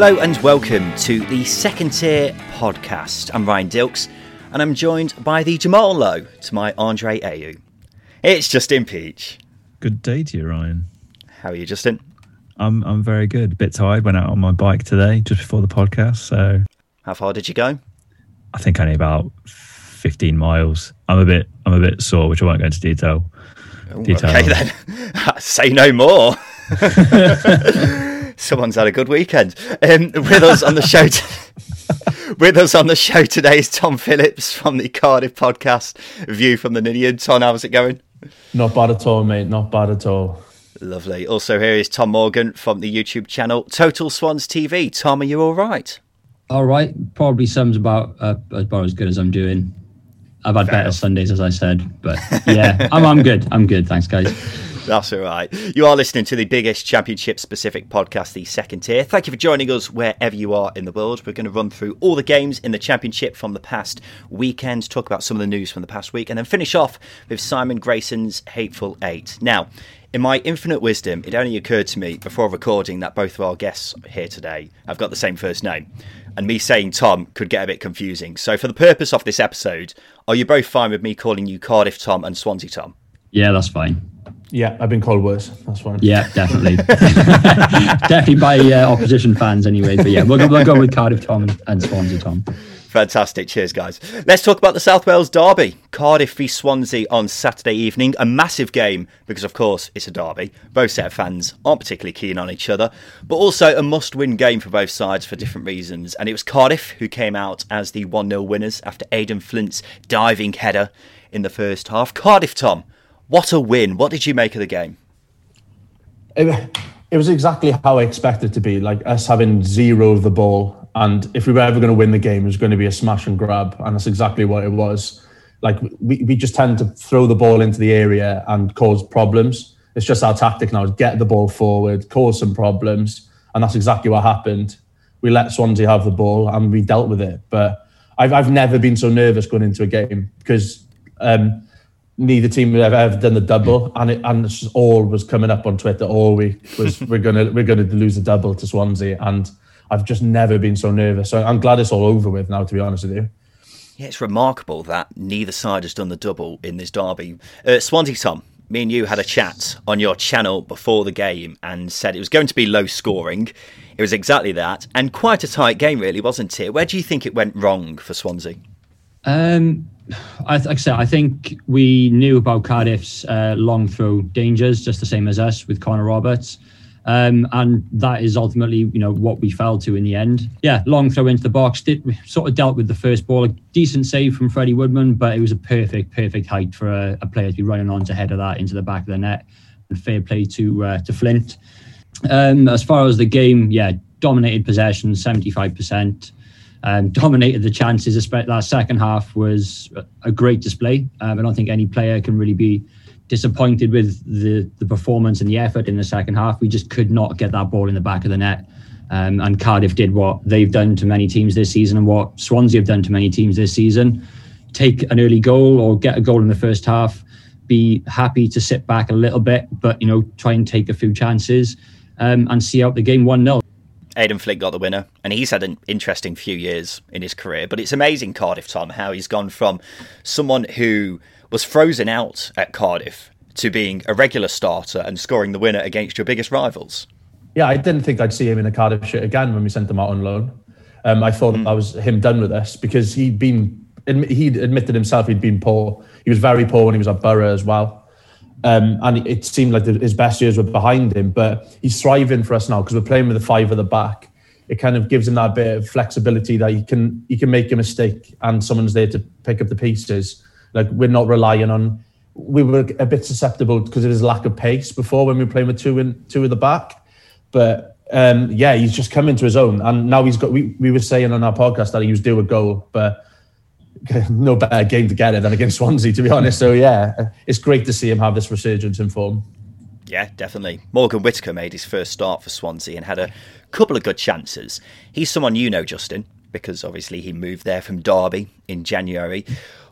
Hello and welcome to the Second Tier Podcast. I'm Ryan Dilks and I'm joined by the Jamal Lowe to my Andre Ayew. It's Justin Peach. Good day to you, Ryan. How are you, Justin? I'm I'm very good. A bit tired. Went out on my bike today just before the podcast, so How far did you go? I think only about 15 miles. I'm a bit I'm a bit sore, which I won't go into detail. Ooh, Detail. Okay then. Say no more. Someone's had a good weekend. Um, with us on the show, t- with us on the show today is Tom Phillips from the Cardiff podcast, View from the Ninian. Tom, how's it going? Not bad at all, mate. Not bad at all. Lovely. Also here is Tom Morgan from the YouTube channel Total Swans TV. Tom, are you all right? All right, probably sums about uh, about as good as I'm doing. I've had better enough. Sundays, as I said, but yeah, I'm I'm good. I'm good. Thanks, guys. That's all right. You are listening to the biggest championship specific podcast, the second tier. Thank you for joining us wherever you are in the world. We're going to run through all the games in the championship from the past weekend, talk about some of the news from the past week, and then finish off with Simon Grayson's Hateful Eight. Now, in my infinite wisdom, it only occurred to me before recording that both of our guests here today have got the same first name. And me saying Tom could get a bit confusing. So, for the purpose of this episode, are you both fine with me calling you Cardiff Tom and Swansea Tom? Yeah, that's fine. Yeah, I've been called worse. That's fine. Yeah, definitely, definitely by uh, opposition fans anyway. But yeah, we'll go, we'll go with Cardiff Tom and, and Swansea Tom. Fantastic. Cheers, guys. Let's talk about the South Wales Derby. Cardiff v Swansea on Saturday evening. A massive game because, of course, it's a derby. Both set of fans aren't particularly keen on each other, but also a must win game for both sides for different reasons. And it was Cardiff who came out as the 1 0 winners after Aden Flint's diving header in the first half. Cardiff, Tom, what a win. What did you make of the game? It, it was exactly how I expected it to be. Like us having zero of the ball, and if we were ever going to win the game, it was going to be a smash and grab, and that's exactly what it was. Like we, we just tend to throw the ball into the area and cause problems. It's just our tactic now: is get the ball forward, cause some problems, and that's exactly what happened. We let Swansea have the ball, and we dealt with it. But I've I've never been so nervous going into a game because. Um, neither team had ever, ever done the double, and it and it's just all was coming up on Twitter all week was we're gonna we're gonna lose the double to Swansea, and I've just never been so nervous. So I'm glad it's all over with now. To be honest with you, Yeah, it's remarkable that neither side has done the double in this derby. Uh, Swansea Tom, me and you had a chat on your channel before the game and said it was going to be low scoring. It was exactly that, and quite a tight game, really, wasn't it? Where do you think it went wrong for Swansea? Um, I, like I said, I think we knew about Cardiff's uh, long throw dangers, just the same as us with Connor Roberts. Um, and that is ultimately, you know, what we fell to in the end. Yeah, long throw into the box. Did sort of dealt with the first ball. A decent save from Freddie Woodman, but it was a perfect, perfect height for a, a player to be running on to head of that into the back of the net. And fair play to uh, to Flint. Um, as far as the game, yeah, dominated possession, seventy five percent. Um, dominated the chances. That second half was a great display. Um, I don't think any player can really be disappointed with the the performance and the effort in the second half. We just could not get that ball in the back of the net. Um, and Cardiff did what they've done to many teams this season and what Swansea have done to many teams this season. Take an early goal or get a goal in the first half. Be happy to sit back a little bit, but you know try and take a few chances um, and see out the game one 0 Aden Flint got the winner, and he's had an interesting few years in his career. But it's amazing, Cardiff Tom, how he's gone from someone who was frozen out at Cardiff to being a regular starter and scoring the winner against your biggest rivals. yeah, I didn't think I'd see him in a Cardiff shirt again when we sent him out on loan. Um, I thought I was him done with us because he'd been he'd admitted himself he'd been poor. He was very poor when he was at Boro as well. Um, and it seemed like his best years were behind him, but he's thriving for us now because we're playing with a five at the back. It kind of gives him that bit of flexibility that he can he can make a mistake and someone's there to pick up the pieces. Like we're not relying on. We were a bit susceptible because of his lack of pace before when we were playing with two in two at the back, but um, yeah, he's just come into his own, and now he's got. We, we were saying on our podcast that he was due a goal, but no better game to get it than against Swansea, to be honest. So yeah, it's great to see him have this resurgence in form. Yeah, definitely. Morgan Whittaker made his first start for Swansea and had a couple of good chances. He's someone you know, Justin, because obviously he moved there from Derby in January.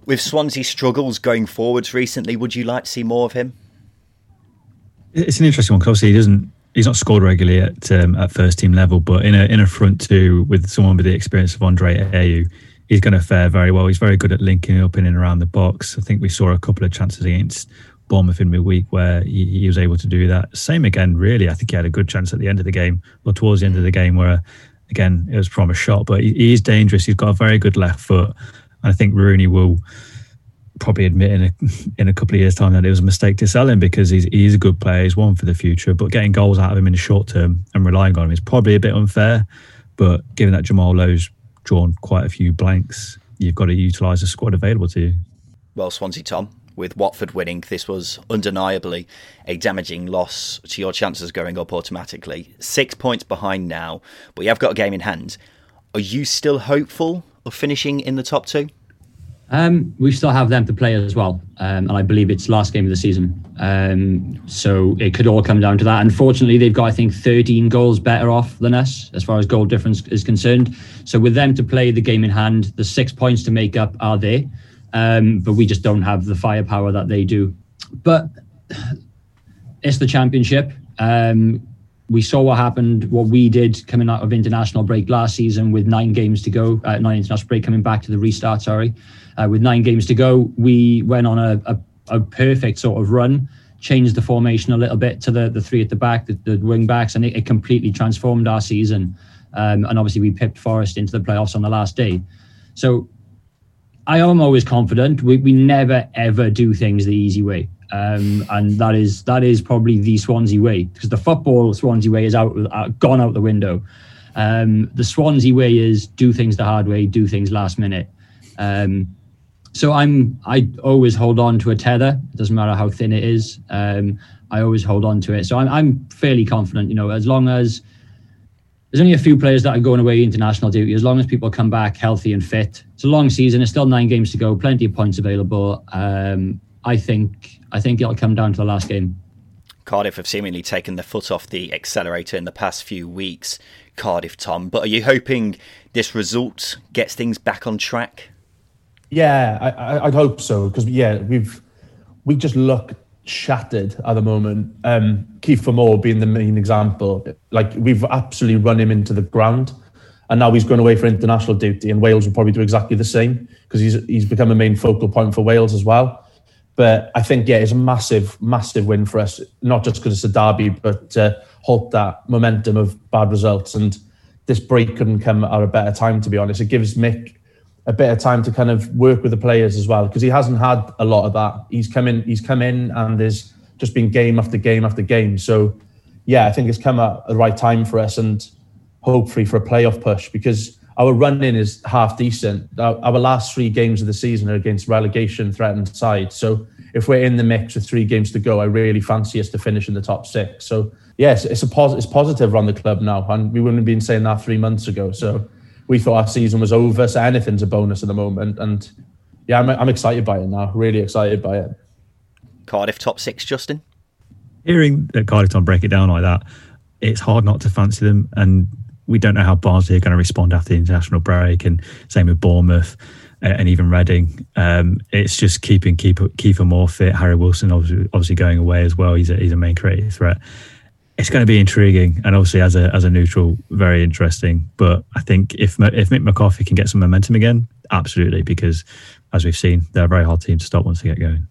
With Swansea struggles going forwards recently, would you like to see more of him? It's an interesting one because obviously he doesn't he's not scored regularly at um, at first team level, but in a in a front two with someone with the experience of Andre Ayew, he's going to fare very well. He's very good at linking up in and around the box. I think we saw a couple of chances against Bournemouth in midweek where he, he, was able to do that. Same again, really. I think he had a good chance at the end of the game or towards the end of the game where, again, it was from a shot. But he, he is dangerous. He's got a very good left foot. And I think Rooney will probably admit in a in a couple of years' time that it was a mistake to sell him because he's he's a good player, he's one for the future. But getting goals out of him in the short term and relying on him is probably a bit unfair. But given that Jamal Lowe's drawn quite a few blanks, you've got to utilise the squad available to you. Well, Swansea Tom, with Watford winning, this was undeniably a damaging loss to your chances going up automatically. Six points behind now, but you have got a game in hand. Are you still hopeful of finishing in the top two? Um, we still have them to play as well, um, and I believe it's last game of the season. Um, so it could all come down to that. Unfortunately, they've got I think 13 goals better off than us as far as goal difference is concerned. So with them to play the game in hand, the six points to make up are there, um, but we just don't have the firepower that they do. But it's the championship. Um, we saw what happened, what we did coming out of international break last season with nine games to go, uh, nine international break coming back to the restart. Sorry uh, with nine games to go, we went on a, a, a, perfect sort of run, changed the formation a little bit to the, the three at the back, the, the wing backs, and it, it, completely transformed our season. Um, and obviously, we pipped Forest into the playoffs on the last day. So I am always confident. We, we never ever do things the easy way. Um, and that is that is probably the Swansea way because the football Swansea way is out, uh, gone out the window. Um, the Swansea way is do things the hard way, do things last minute. Um, so I'm I always hold on to a tether. It doesn't matter how thin it is. Um, I always hold on to it. So I'm, I'm fairly confident. You know, as long as there's only a few players that are going away international duty. As long as people come back healthy and fit, it's a long season. It's still nine games to go. Plenty of points available. Um, I think I think it'll come down to the last game. Cardiff have seemingly taken the foot off the accelerator in the past few weeks. Cardiff, Tom, but are you hoping this result gets things back on track? Yeah, I, would hope so because yeah, we've we just look shattered at the moment. Um, Kiefer Moore being the main example, like we've absolutely run him into the ground, and now he's going away for international duty, and Wales will probably do exactly the same because he's he's become a main focal point for Wales as well. But I think yeah, it's a massive, massive win for us, not just because it's a derby, but to halt that momentum of bad results. And this break couldn't come at a better time, to be honest. It gives Mick a bit of time to kind of work with the players as well because he hasn't had a lot of that. He's come in, he's come in, and there's just been game after game after game. So, yeah, I think it's come at the right time for us, and hopefully for a playoff push because our run in is half decent. Our, last three games of the season are against relegation threatened sides. So, if we're in the mix with three games to go, I really fancy us to finish in the top six. So, yes, it's a pos- it's positive around the club now, and we wouldn't have been saying that three months ago. So we thought our season was over. So anything's a bonus at the moment. And yeah, I'm, I'm excited by it now. Really excited by it. Cardiff top six, Justin? Hearing that Cardiff don't break it down like that, it's hard not to fancy them. And we don't know how Barnsley are going to respond after the international break. And same with Bournemouth uh, and even Reading. Um, it's just keeping Kiefer, Kiefer Moore fit. Harry Wilson obviously, obviously going away as well. He's a, he's a main creative threat it's going to be intriguing and obviously as a as a neutral very interesting but i think if if mick mccarthy can get some momentum again absolutely because as we've seen they're a very hard team to stop once they get going.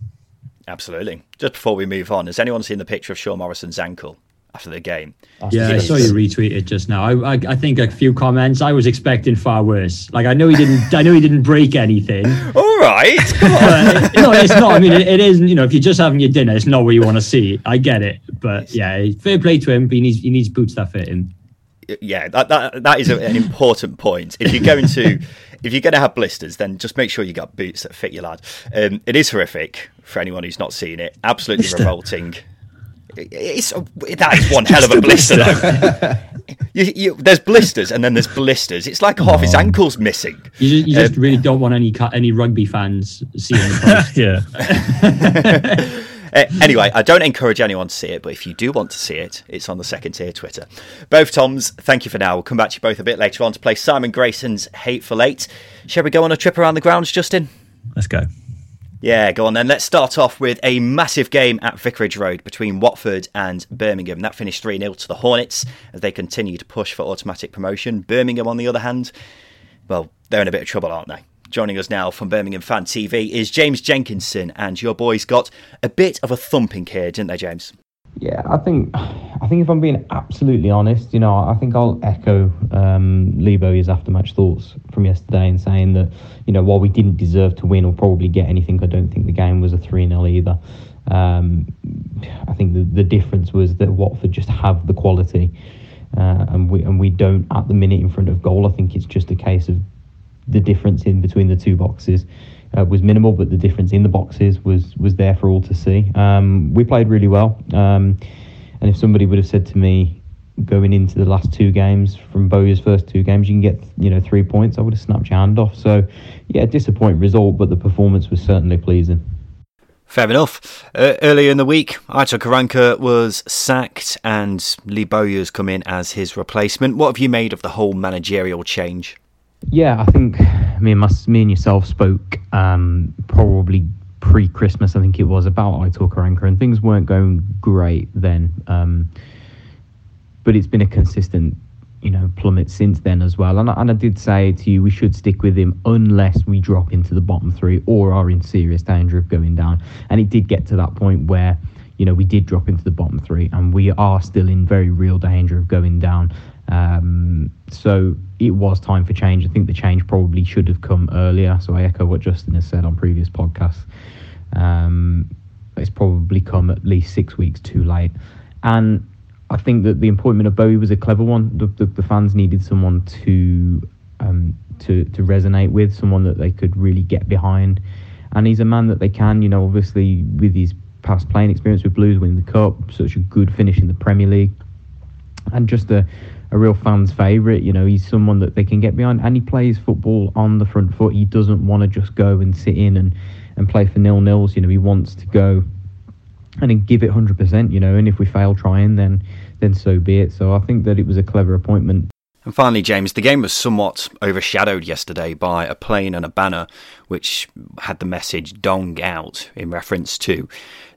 Absolutely. Just before we move on has anyone seen the picture of sean morrison's ankle after the game. yeah, I saw you retweet it just now. I, I, I think a few comments. I was expecting far worse. Like I know he didn't. I know he didn't break anything. All right, but, no, it's not. I mean, it, it isn't. You know, if you're just having your dinner, it's not what you want to see. I get it, but yeah, fair play to him. But he needs he needs boots that fit him. Yeah, that that, that is an important point. If you're going to if you're going to have blisters, then just make sure you got boots that fit your lad. Um, it is horrific for anyone who's not seen it. Absolutely Blister. revolting. It's a, that is one hell of a blister. you, you, there's blisters and then there's blisters. It's like half oh. his ankles missing. You just, you just um, really don't want any any rugby fans seeing the post. yeah. Uh, anyway, I don't encourage anyone to see it, but if you do want to see it, it's on the second tier Twitter. Both Toms, thank you for now. We'll come back to you both a bit later on to play Simon Grayson's Hateful Eight. Shall we go on a trip around the grounds, Justin? Let's go. Yeah, go on then. Let's start off with a massive game at Vicarage Road between Watford and Birmingham. That finished 3 0 to the Hornets as they continue to push for automatic promotion. Birmingham, on the other hand, well, they're in a bit of trouble, aren't they? Joining us now from Birmingham Fan TV is James Jenkinson, and your boys got a bit of a thumping here, didn't they, James? Yeah, I think I think if I'm being absolutely honest, you know, I think I'll echo um, Lee Bowyer's after-match thoughts from yesterday in saying that, you know, while we didn't deserve to win or probably get anything, I don't think the game was a 3-0 either. Um, I think the, the difference was that Watford just have the quality, uh, and we and we don't at the minute in front of goal. I think it's just a case of the difference in between the two boxes uh, was minimal, but the difference in the boxes was was there for all to see. Um, we played really well, um, and if somebody would have said to me going into the last two games from Bowyer's first two games, you can get you know three points, I would have snapped your hand off. So yeah, disappointing result, but the performance was certainly pleasing. Fair enough. Uh, earlier in the week, Aitor Karanka was sacked and Lee Bowyer's come in as his replacement. What have you made of the whole managerial change? Yeah, I think me and my, me and yourself spoke um, probably pre-Christmas. I think it was about Aitor Karanka, and things weren't going great then. Um, but it's been a consistent, you know, plummet since then as well. And I, and I did say to you, we should stick with him unless we drop into the bottom three or are in serious danger of going down. And it did get to that point where you know, we did drop into the bottom three, and we are still in very real danger of going down. Um, so it was time for change. I think the change probably should have come earlier. So I echo what Justin has said on previous podcasts. Um, it's probably come at least six weeks too late. And I think that the appointment of Bowyer was a clever one. The, the, the fans needed someone to um, to to resonate with, someone that they could really get behind. And he's a man that they can, you know, obviously with his past playing experience with Blues, winning the cup, such a good finish in the Premier League, and just a a real fan's favourite. You know, he's someone that they can get behind, and he plays football on the front foot. He doesn't want to just go and sit in and, and play for nil nils. You know, he wants to go and give it hundred percent. You know, and if we fail trying, then then so be it. So I think that it was a clever appointment. And finally, James, the game was somewhat overshadowed yesterday by a plane and a banner which had the message Dong out in reference to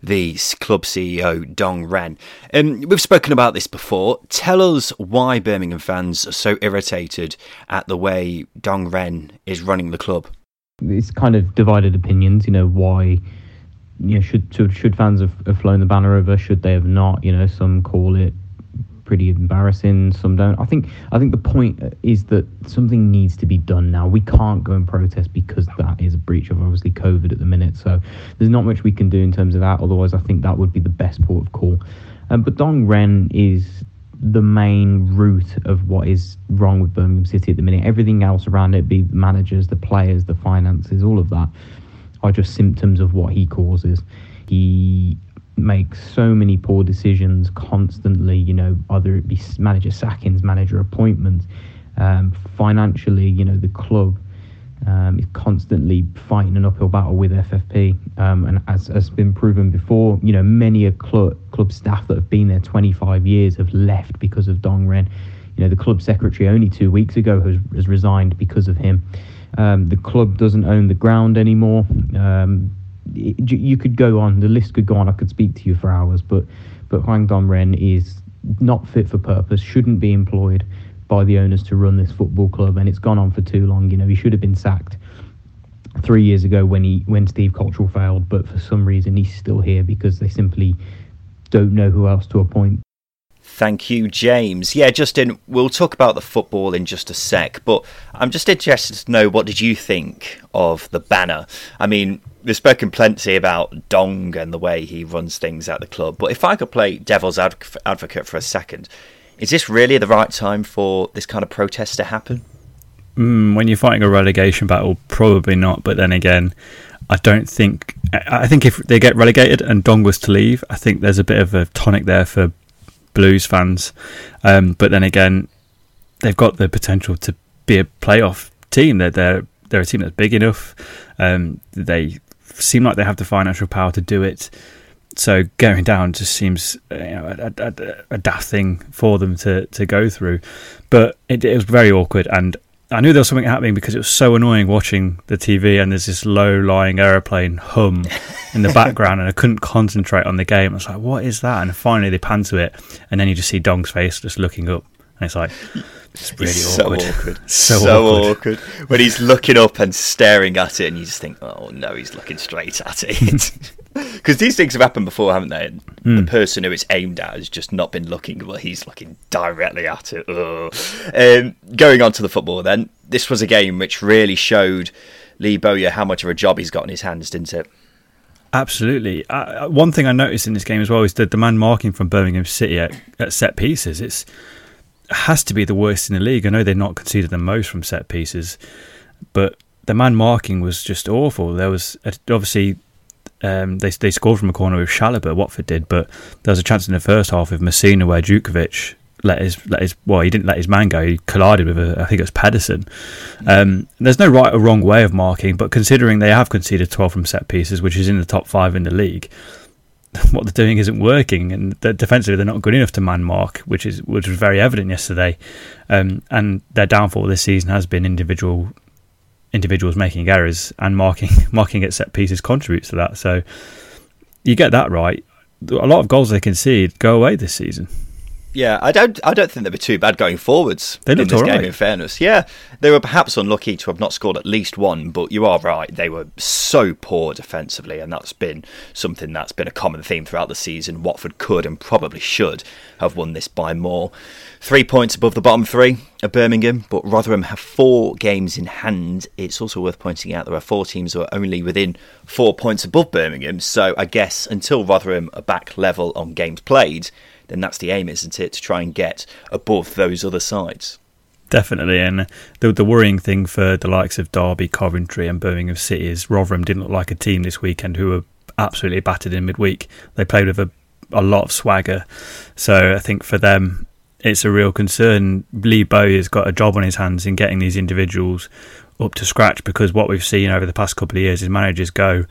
the club CEO, Dong Ren. Um, we've spoken about this before. Tell us why Birmingham fans are so irritated at the way Dong Ren is running the club. It's kind of divided opinions, you know, why you know, should, should should fans have, have flown the banner over? Should they have not? You know, some call it pretty embarrassing. Some don't. I think. I think the point is that something needs to be done now. We can't go and protest because that is a breach of obviously COVID at the minute. So there's not much we can do in terms of that. Otherwise, I think that would be the best port of call. Um, but Dong Ren is the main root of what is wrong with Birmingham City at the minute. Everything else around it, be the managers, the players, the finances, all of that, are just symptoms of what he causes. He makes so many poor decisions constantly, you know, either it be manager sackings, manager appointments. Um, financially, you know, the club um, is constantly fighting an uphill battle with FFP. Um, and as has been proven before, you know, many a club, club staff that have been there 25 years have left because of Dong Ren. You know, the club secretary only two weeks ago has, has resigned because of him. Um, the club doesn't own the ground anymore. Um, you could go on. The list could go on. I could speak to you for hours, but but Hwang Dong-Ren is not fit for purpose. Shouldn't be employed by the owners to run this football club, and it's gone on for too long. You know, he should have been sacked three years ago when he when Steve Cotterill failed, but for some reason he's still here because they simply don't know who else to appoint. Thank you, James. Yeah, Justin, we'll talk about the football in just a sec, but I'm just interested to know what did you think of the banner? I mean, we've spoken plenty about Dong and the way he runs things at the club, but if I could play devil's advocate for a second, is this really the right time for this kind of protest to happen? Mm, when you're fighting a relegation battle, probably not. But then again, I don't think. I think if they get relegated and Dong was to leave, I think there's a bit of a tonic there for Blues fans. Um, but then again, they've got the potential to be a playoff team. They're they're, they're a team that's big enough. Um, they seem like they have the financial power to do it. So going down just seems uh, you know, a, a, a, daft thing for them to, to go through. But it, it was very awkward, and I knew there was something happening because it was so annoying watching the TV and there's this low lying aeroplane hum in the background and I couldn't concentrate on the game. I was like, what is that? And finally they pan to it and then you just see Dong's face just looking up and it's like, it's really it's awkward. So awkward. so, so awkward. awkward. When he's looking up and staring at it and you just think, oh no, he's looking straight at it. Because these things have happened before, haven't they? Mm. the hmm. person who it's aimed at has just not been looking. but he's looking directly at it. Um, going on to the football, then this was a game which really showed Lee Bowyer how much of a job he's got in his hands, didn't it? Absolutely. Uh, uh, one thing I noticed in this game as well is the demand marking from Birmingham City at, at set pieces. It's it has to be the worst in the league. I know they've not conceded the most from set pieces, but the man marking was just awful. There was obviously um, they they scored from a corner with Chalobah, Watford did, but there was a chance in the first half with Masina where Jutkiewicz let his let his well he didn't let his man go he collided with a, I think it was Pedersen um, there's no right or wrong way of marking but considering they have conceded 12 from set pieces which is in the top 5 in the league what they're doing isn't working and defensively they're not good enough to man mark which is which was very evident yesterday um, and their downfall this season has been individual individuals making errors and marking marking at set pieces contributes to that. So you get that right. A lot of goals they concede go away this season. Yeah, I don't. I don't think they'd be too bad going forwards they in this game. Right. In fairness, yeah, they were perhaps unlucky to have not scored at least one. But you are right; they were so poor defensively, and that's been something that's been a common theme throughout the season. Watford could and probably should have won this by more. Three points above the bottom three of Birmingham, but Rotherham have four games in hand. It's also worth pointing out there are four teams who are only within four points above Birmingham. So I guess until Rotherham are back level on games played then that's the aim, isn't it? To try and get above those other sides. Definitely, and the the worrying thing for the likes of Derby, Coventry, and Birmingham City is Rotherham didn't look like a team this weekend who were absolutely battered in midweek. They played with a a lot of swagger, so I think for them it's a real concern. Lee Bowyer's got a job on his hands in getting these individuals up to scratch because what we've seen over the past couple of years is managers go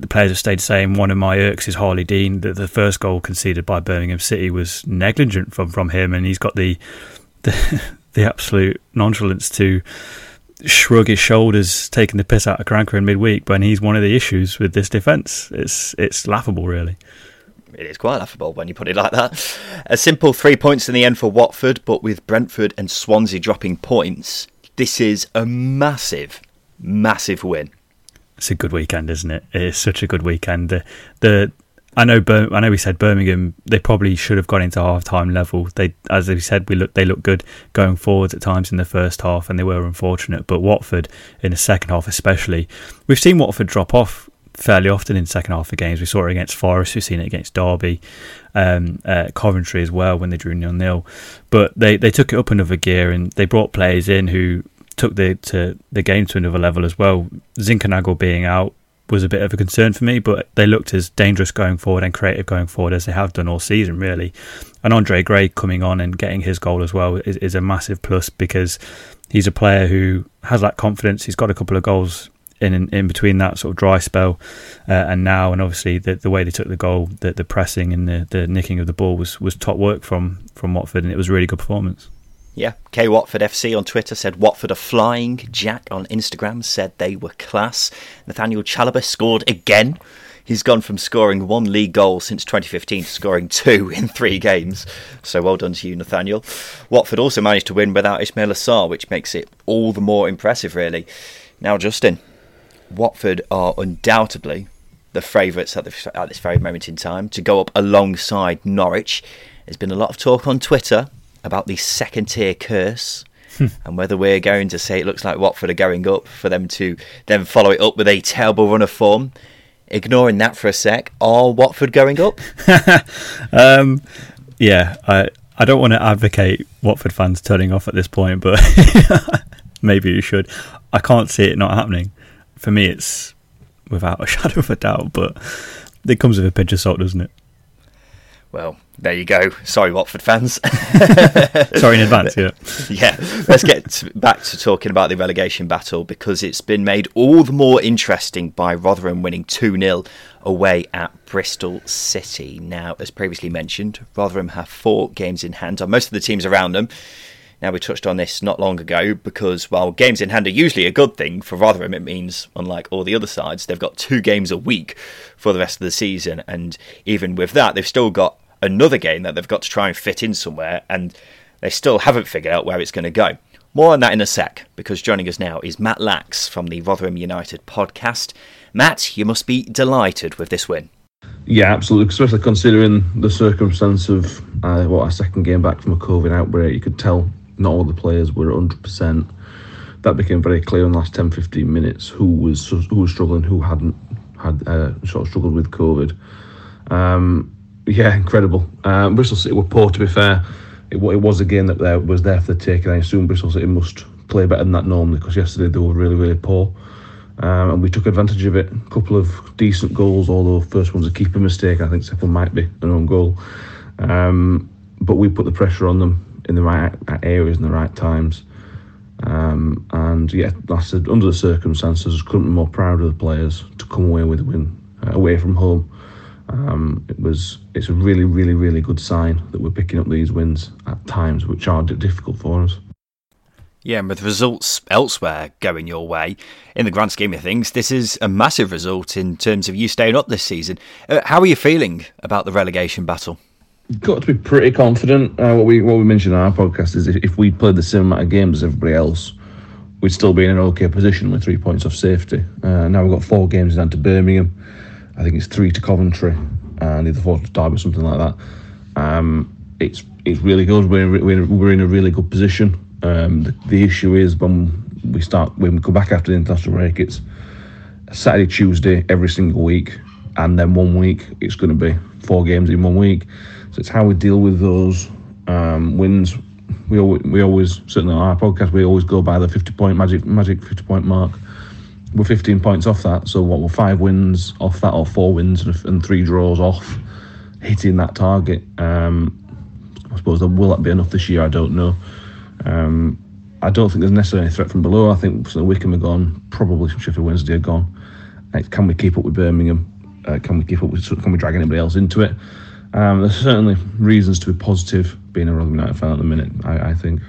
the players have stayed the same. One of my irks is Harley Dean. The, the first goal conceded by Birmingham City was negligent from, from him, and he's got the, the the absolute nonchalance to shrug his shoulders, taking the piss out of Karanka in midweek when he's one of the issues with this defence. It's it's laughable, really. It is quite laughable when you put it like that. A simple three points in the end for Watford, but with Brentford and Swansea dropping points, this is a massive, massive win it's a good weekend, isn't it? It's such a good weekend. The, the I know Bir- I know we said Birmingham they probably should have got into half time level. They as we said we look they look good going forwards at times in the first half and they were unfortunate. But Watford in the second half especially, we've seen Watford drop off fairly often in second half of games. We saw it against Forest, we've seen it against Derby, um, uh, Coventry as well when they drew nil nil. But they, they took it up another gear and they brought players in who took the to the game to another level as well. Zinckernagel being out was a bit of a concern for me, but they looked as dangerous going forward and creative going forward as they have done all season, really. And Andre Gray coming on and getting his goal as well is, is a massive plus because he's a player who has that confidence. He's got a couple of goals in in, in between that sort of dry spell uh, and now, and obviously the the way they took the goal, the the pressing and the, the nicking of the ball was was top work from from Watford, and it was a really good performance. Yeah, K Watford FC on Twitter said Watford are flying. Jack on Instagram said they were class. Nathaniel Chalobah scored again. He's gone from scoring one league goal since 2015 to scoring two in three games. So well done to you, Nathaniel. Watford also managed to win without Ismaila Sarr, which makes it all the more impressive, really. Now, Justin, Watford are undoubtedly the favourites at, at this very moment in time to go up alongside Norwich there's been a lot of talk on Twitter about the second tier curse and whether we're going to say it looks like Watford are going up for them to then follow it up with a terrible run of form. Ignoring that for a sec, are Watford going up? um, yeah, I I don't want to advocate Watford fans turning off at this point, but maybe you should. I can't see it not happening. For me, it's without a shadow of a doubt, but it comes with a pinch of salt, doesn't it? Well, there you go. Sorry, Watford fans. Sorry in advance, yeah. yeah, let's get back to talking about the relegation battle because it's been made all the more interesting by Rotherham winning 2 0 away at Bristol City. Now, as previously mentioned, Rotherham have four games in hand on most of the teams around them. Now, we touched on this not long ago because, while games in hand are usually a good thing for Rotherham, it means, unlike all the other sides, they've got two games a week for the rest of the season. And even with that, they've still got another game that they've got to try and fit in somewhere, and they still haven't figured out where it's going to go. More on that in a sec, because joining us now is Matt Lax from the Rotherham United podcast. Matt, you must be delighted with this win. Yeah, absolutely. Especially considering the circumstance of uh, what our second game back from a COVID outbreak, you could tell not all the players were 100%. That became very clear in the last 10 15 minutes who was who was struggling, who hadn't had uh, sort of struggled with COVID. Um, yeah, incredible. Um, Bristol City were poor, to be fair. It, it was a game that there was there for the taking. I assume Bristol City must play better than that normally because yesterday they were really, really poor. Um, and we took advantage of it. A couple of decent goals, although first one's a keeper mistake. I think second might be an own goal. Um, but we put the pressure on them in the right areas and the right times. Um, and yeah, I said, under the circumstances, couldn't be more proud of the players to come away with a win uh, away from home. Um, it was it's a really, really, really good sign that we're picking up these wins at times which are difficult for us. Yeah, and with results elsewhere going your way, in the grand scheme of things, this is a massive result in terms of you staying up this season. Uh, how are you feeling about the relegation battle? got to be pretty confident. Uh, what we what we mentioned in our podcast is if, if we played the same amount of games as everybody else, we'd still be in an okay position with three points off safety. Uh, now we've got four games down to Birmingham. I think it's three to Coventry and either four to Derby, something like that. Um, it's it's really good. We're we're, we're in a really good position. Um, the, the issue is when we start when we go back after the international break, it's Saturday, Tuesday every single week, and then one week it's going to be four games in one week. So it's how we deal with those um, wins. We always, we always certainly on our podcast we always go by the 50 point magic magic 50 point mark. We're 15 points off that, so what? We're five wins off that, or four wins and three draws off hitting that target. Um, I suppose will that be enough this year? I don't know. Um, I don't think there's necessarily any threat from below. I think so Wycombe are gone. Probably Sheffield Wednesday are gone. Uh, can we keep up with Birmingham? Uh, can we keep up with? Can we drag anybody else into it? Um, there's certainly reasons to be positive being a Rotherham United fan at the minute, I, I, think.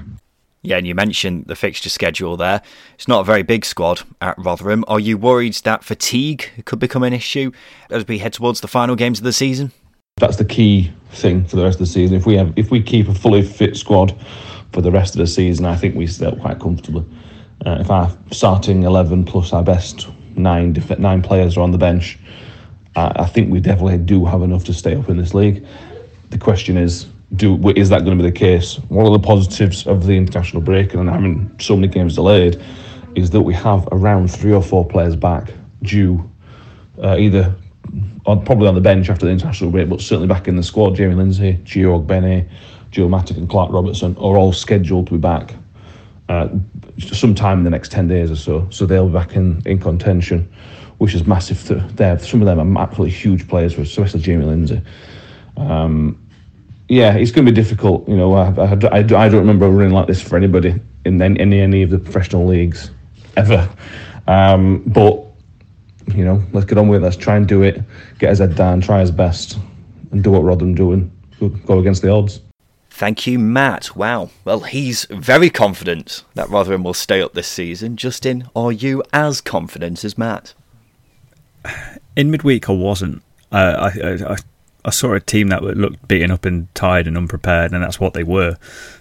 Yeah, and you mentioned the fixture schedule there. It's not a very big squad at Rotherham. Are you worried that fatigue could become an issue as we head towards the final games of the season? That's the key thing for the rest of the season. If we have, if we keep a fully fit squad for the rest of the season, I think we up quite comfortably. Uh, if our starting eleven plus our best nine nine players are on the bench, I think we definitely do have enough to stay up in this league. The question is, do is that going to be the case? One of the positives of the international break and having so many games delayed is that we have around three or four players back due uh, either on, probably on the bench after the international break, but certainly back in the squad. Jamie Lindsay, Gio Ogbene, Joe Mattock, and Clark Robertson are all scheduled to be back uh, sometime in the next 10 days or so. So they'll be back in, in contention which is massive. There, some of them are absolutely huge players, especially Jamie Lindsay. Um, yeah, it's going to be difficult. You know, I, I, I, I don't remember running like this for anybody in any any of the professional leagues ever. Um, but you know, let's get on with it. Let's try and do it. Get his head down, try his best, and do what Rotherham doing. Go against the odds. Thank you, Matt. Wow. Well, he's very confident that Rotherham will stay up this season. Justin, are you as confident as Matt? in midweek, I wasn't. Uh, I, I, I saw a team that looked beaten up and tired and unprepared, and that's what they were.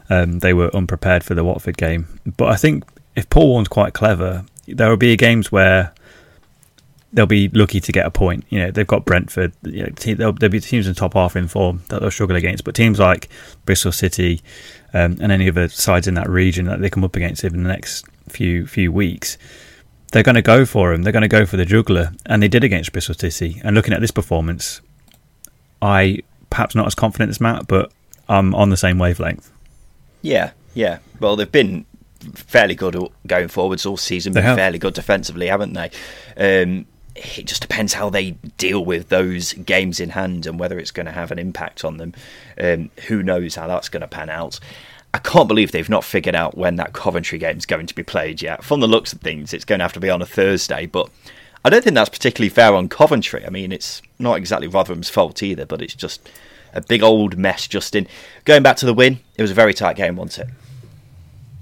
Um, they were unprepared for the Watford game. But I think if Paul Warne's quite clever, there will be games where they'll be lucky to get a point. You know, they've got Brentford. You know, te- there'll, there'll be teams in top half in form that they'll struggle against. But teams like Bristol City um, and any other sides in that region that they come up against in the next few few weeks, they're going to go for them. They're going to go for the juggler, and they did against Bristol City. And looking at this performance, I perhaps not as confident as Matt, but I'm on the same wavelength. Yeah, yeah. Well, they've been fairly good going forwards all season. Been fairly good defensively, haven't they? Um, it just depends how they deal with those games in hand and whether it's going to have an impact on them. Um, who knows how that's going to pan out? I can't believe they've not figured out when that Coventry game is going to be played yet. From the looks of things, it's going to have to be on a Thursday, but I don't think that's particularly fair on Coventry. I mean, it's not exactly Rotherham's fault either, but it's just a big old mess, Justin. Going back to the win, it was a very tight game, wasn't it?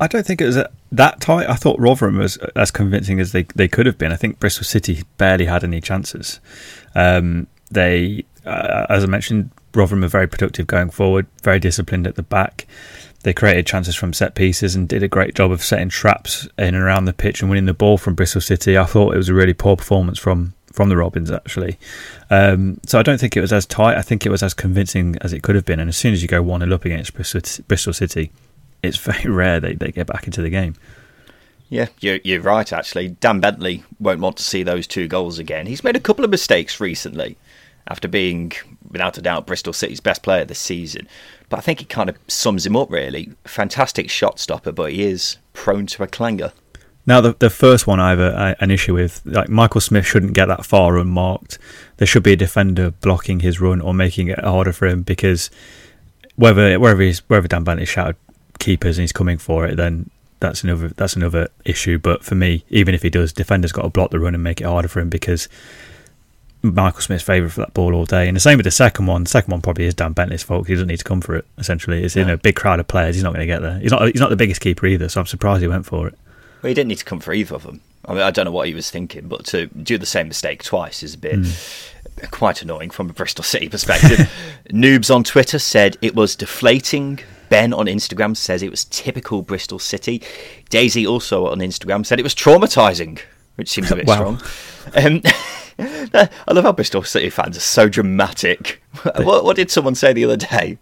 I don't think it was that tight. I thought Rotherham was as convincing as they, they could have been. I think Bristol City barely had any chances. Um, they, uh, as I mentioned, Rotherham are very productive going forward, very disciplined at the back. They created chances from set pieces and did a great job of setting traps in and around the pitch and winning the ball from Bristol City. I thought it was a really poor performance from from the Robins actually. Um, so I don't think it was as tight. I think it was as convincing as it could have been. And as soon as you go one 0 up against Bristol City, it's very rare they, they get back into the game. Yeah, you're, you're right, actually. Dan Bentley won't want to see those two goals again. He's made a couple of mistakes recently after being, without a doubt, Bristol City's best player this season. But I think it kind of sums him up, really. Fantastic shot stopper, but he is prone to a clanger. Now, the, the first one I have a, an issue with, like Michael Smith shouldn't get that far unmarked. There should be a defender blocking his run or making it harder for him because whether wherever he's wherever Dan Bentley shouted keepers and he's coming for it, then that's another that's another issue. But for me, even if he does, defenders got to block the run and make it harder for him because Michael Smith's favourite for that ball all day. And the same with the second one. The second one probably is Dan Bentley's fault. Because he doesn't need to come for it. Essentially, it's yeah. in a big crowd of players. He's not going to get there. He's not. He's not the biggest keeper either. So I'm surprised he went for it. Well, he didn't need to come for either of them. I mean, I don't know what he was thinking, but to do the same mistake twice is a bit. Mm quite annoying from a Bristol City perspective. Noobs on Twitter said it was deflating Ben on Instagram says it was typical Bristol City. Daisy also on Instagram said it was traumatising, which seems a bit wow. strong. Um, I love how Bristol City fans are so dramatic. What, what, did someone say the other day?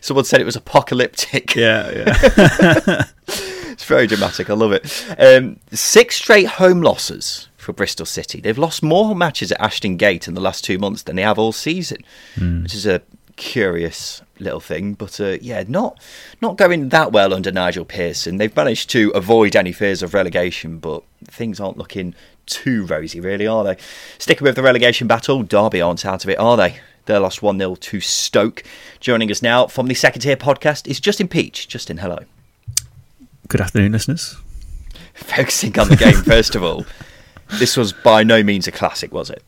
Someone said it was apocalyptic. Yeah, yeah. it's very dramatic. I love it. Um, six straight home losses for Bristol City. They've lost more matches at Ashton Gate in the last two months than they have all season, mm. which is a curious little thing. But uh, yeah, not not going that well under Nigel Pearson. They've managed to avoid any fears of relegation, but things aren't looking too rosy, really, are they? Sticking with the relegation battle, Derby aren't out of it, are they? They lost 1 0 to Stoke. Joining us now from the Second Tier podcast is Justin Peach. Justin, hello. Good afternoon, listeners. Focusing on the game, first of all, this was by no means a classic, was it?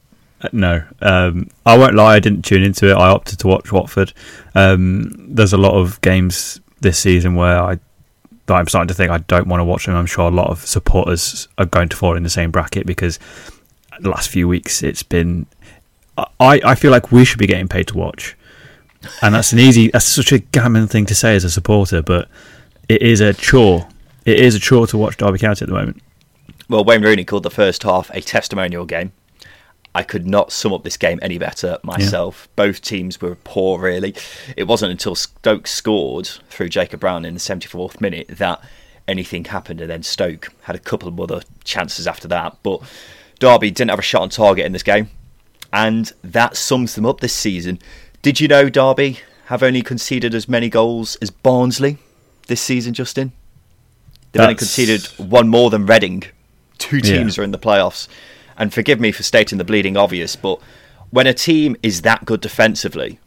No, um, I won't lie. I didn't tune into it. I opted to watch Watford. Um, there's a lot of games this season where I, I'm starting to think I don't want to watch them. I'm sure a lot of supporters are going to fall in the same bracket because the last few weeks it's been. I, I feel like we should be getting paid to watch, and that's an easy. That's such a gammon thing to say as a supporter, but it is a chore. It is a chore to watch Derby County at the moment. Well, Wayne Rooney called the first half a testimonial game. I could not sum up this game any better myself. Yeah. Both teams were poor, really. It wasn't until Stoke scored through Jacob Brown in the 74th minute that anything happened, and then Stoke had a couple of other chances after that. But Derby didn't have a shot on target in this game, and that sums them up this season. Did you know Derby have only conceded as many goals as Barnsley this season, Justin? They've That's... only conceded one more than Reading. Two teams yeah. are in the playoffs. And forgive me for stating the bleeding obvious, but when a team is that good defensively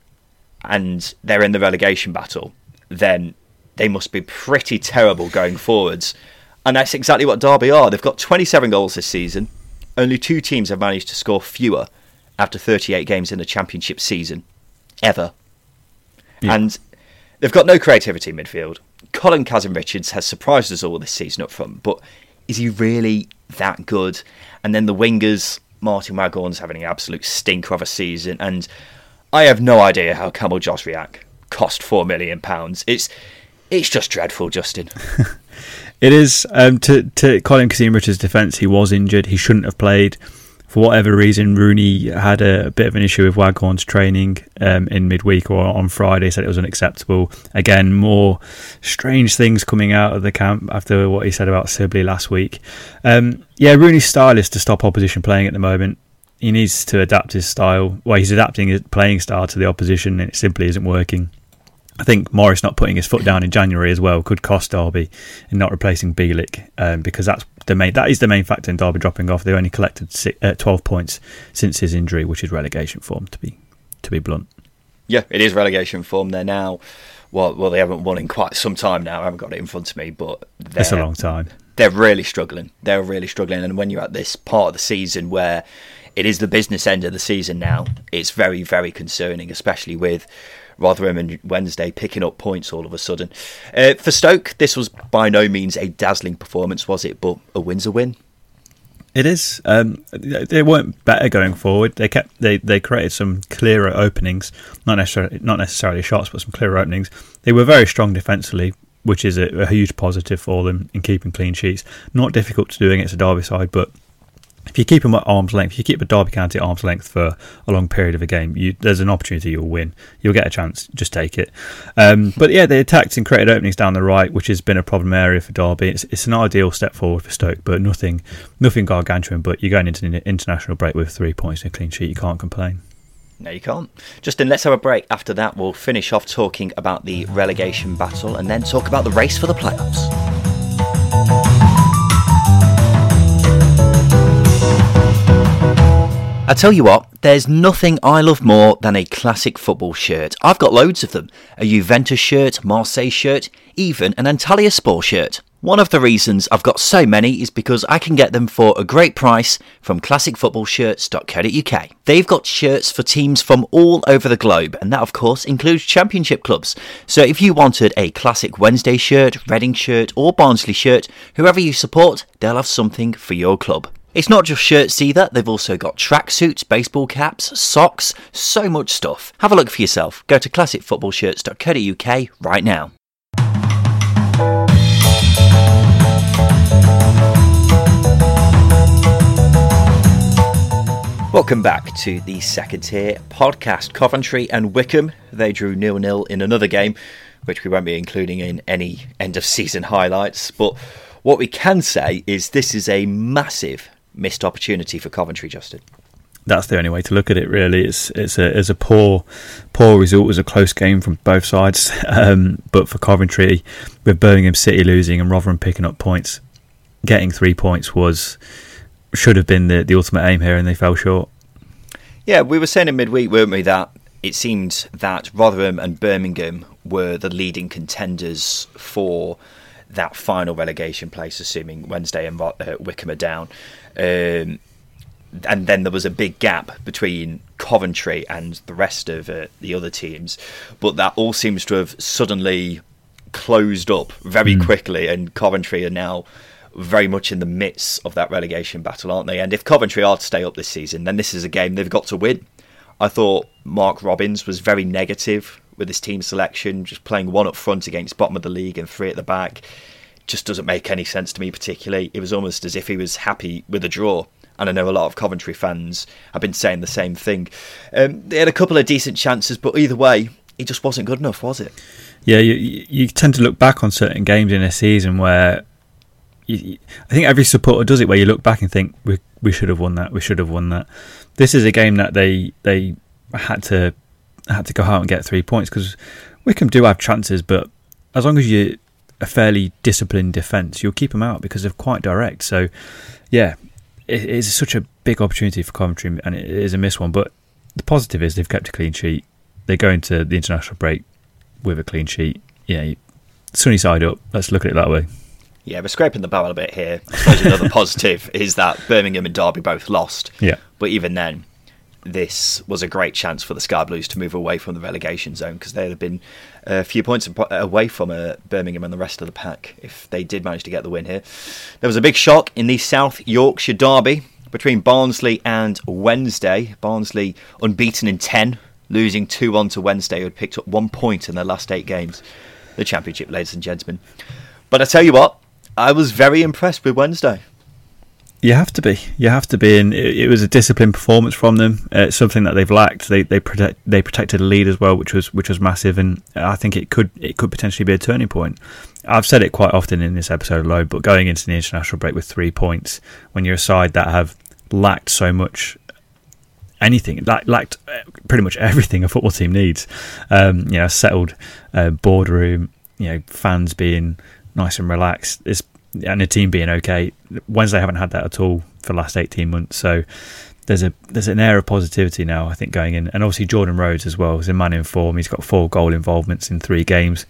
and they're in the relegation battle, then they must be pretty terrible going forwards. And that's exactly what Derby are. They've got 27 goals this season. Only two teams have managed to score fewer after 38 games in the championship season, ever. Yeah. And they've got no creativity in midfield. Colin Kazim-Richards has surprised us all this season up front, but is he really that good? And then the wingers, Martin Waghorn's having an absolute stinker of a season, and I have no idea how Kamil Jozwiak cost four million pounds. It's it's just dreadful, Justin. it is. Um, to to Colin Kazim Richards' defence, he was injured. He shouldn't have played for whatever reason, Rooney had a, a bit of an issue with Waghorn's training um, in midweek or on Friday, said it was unacceptable. Again, more strange things coming out of the camp after what he said about Sibley last week. Um, yeah, Rooney's style is to stop opposition playing at the moment. He needs to adapt his style. Well, he's adapting his playing style to the opposition, and it simply isn't working. I think Morris not putting his foot down in January as well could cost Derby in not replacing Bielik um, because that's the main that is the main factor in Derby dropping off. They only collected six, uh, twelve points since his injury, which is relegation form to be to be blunt. Yeah, it is relegation form. They're now well, well, they haven't won in quite some time now. I haven't got it in front of me, but it's a long time. They're really struggling. They're really struggling, and when you're at this part of the season where it is the business end of the season now, it's very, very concerning, especially with Rotherham and Wednesday picking up points all of a sudden. Uh, for Stoke, this was by no means a dazzling performance, was it? But a win's a win. It is. Um, they weren't better going forward. They kept they, they created some clearer openings, not necessarily not necessarily shots, but some clearer openings. They were very strong defensively, which is a, a huge positive for them in keeping clean sheets. Not difficult to do against a Derby side, but if you keep them at arm's length, if you keep a Derby County at arm's length for a long period of a game, you, there's an opportunity you'll win. You'll get a chance, just take it. Um, but yeah, they attacked and created openings down the right, which has been a problem area for Derby. It's, it's an ideal step forward for Stoke, but nothing, nothing gargantuan. But you're going into an international break with three points and a clean sheet. You can't complain. No, you can't. Justin, let's have a break. After that, we'll finish off talking about the relegation battle and then talk about the race for the playoffs. I tell you what, there's nothing I love more than a classic football shirt. I've got loads of them a Juventus shirt, Marseille shirt, even an Antalyaspor shirt. One of the reasons I've got so many is because I can get them for a great price from classicfootballshirts.co.uk. They've got shirts for teams from all over the globe, and that, of course, includes championship clubs. So if you wanted a classic Wednesday shirt, Reading shirt, or Barnsley shirt, whoever you support, they'll have something for your club. It's not just shirts either, they've also got tracksuits, baseball caps, socks, so much stuff. Have a look for yourself. Go to classicfootballshirts.co.uk right now. Welcome back to the second tier podcast. Coventry and Wycombe, they drew nil nil in another game, which we won't be including in any end of season highlights. But what we can say is this is a massive missed opportunity for Coventry, Justin. That's the only way to look at it. Really, it's it's a it's a poor poor result. It was a close game from both sides, um, but for Coventry, with Birmingham City losing and Rotherham picking up points, getting three points was should have been the, the ultimate aim here, and they fell short. Yeah, we were saying in midweek, weren't we, that it seemed that Rotherham and Birmingham were the leading contenders for that final relegation place, assuming Wednesday and uh, Wycombe are down. Um, and then there was a big gap between Coventry and the rest of uh, the other teams, but that all seems to have suddenly closed up very mm. quickly, and Coventry are now very much in the midst of that relegation battle, aren't they? And if Coventry are to stay up this season, then this is a game they've got to win. I thought Mark Robins was very negative with his team selection, just playing one up front against bottom of the league and three at the back just doesn't make any sense to me particularly. It was almost as if he was happy with a draw. And I know a lot of Coventry fans have been saying the same thing. Um, they had a couple of decent chances, but either way, it just wasn't good enough, was it? Yeah, you, you tend to look back on certain games in a season where you, I think every supporter does it, where you look back and think we we should have won that, we should have won that. This is a game that they they had to had to go out and get three points because Wycombe do have chances, but as long as you a fairly disciplined defence, you'll keep them out because they're quite direct. So, yeah, it is such a big opportunity for Coventry, and it is a miss one. But the positive is they've kept a clean sheet. They go into the international break with a clean sheet. Yeah, sunny side up. Let's look at it that way. Yeah, we're scraping the barrel a bit here. I suppose another positive is that Birmingham and Derby both lost. Yeah. But even then, this was a great chance for the Sky Blues to move away from the relegation zone because they'd have been a few points away from uh, Birmingham and the rest of the pack if they did manage to get the win here. There was a big shock in the South Yorkshire derby between Barnsley and Wednesday. Barnsley unbeaten in 10, losing 2 1 to Wednesday, who had picked up one point in their last eight games. The Championship, ladies and gentlemen. But I tell you what, I was very impressed with Wednesday. You have to be. You have to be. And it, it was a disciplined performance from them. Uh, something that they've lacked. They they protect they protected a lead as well, which was which was massive. And I think it could it could potentially be a turning point. I've said it quite often in this episode alone, but going into the international break with three points, when you're a side that have lacked so much anything, lacked uh, pretty much everything a football team needs. Um, you know, settled uh, boardroom, you know, fans being nice and relaxed, it's, and the team being okay. Wednesday haven't had that at all for the last eighteen months, so there's a there's an air of positivity now. I think going in, and obviously Jordan Rhodes as well is a man in form. He's got four goal involvements in three games.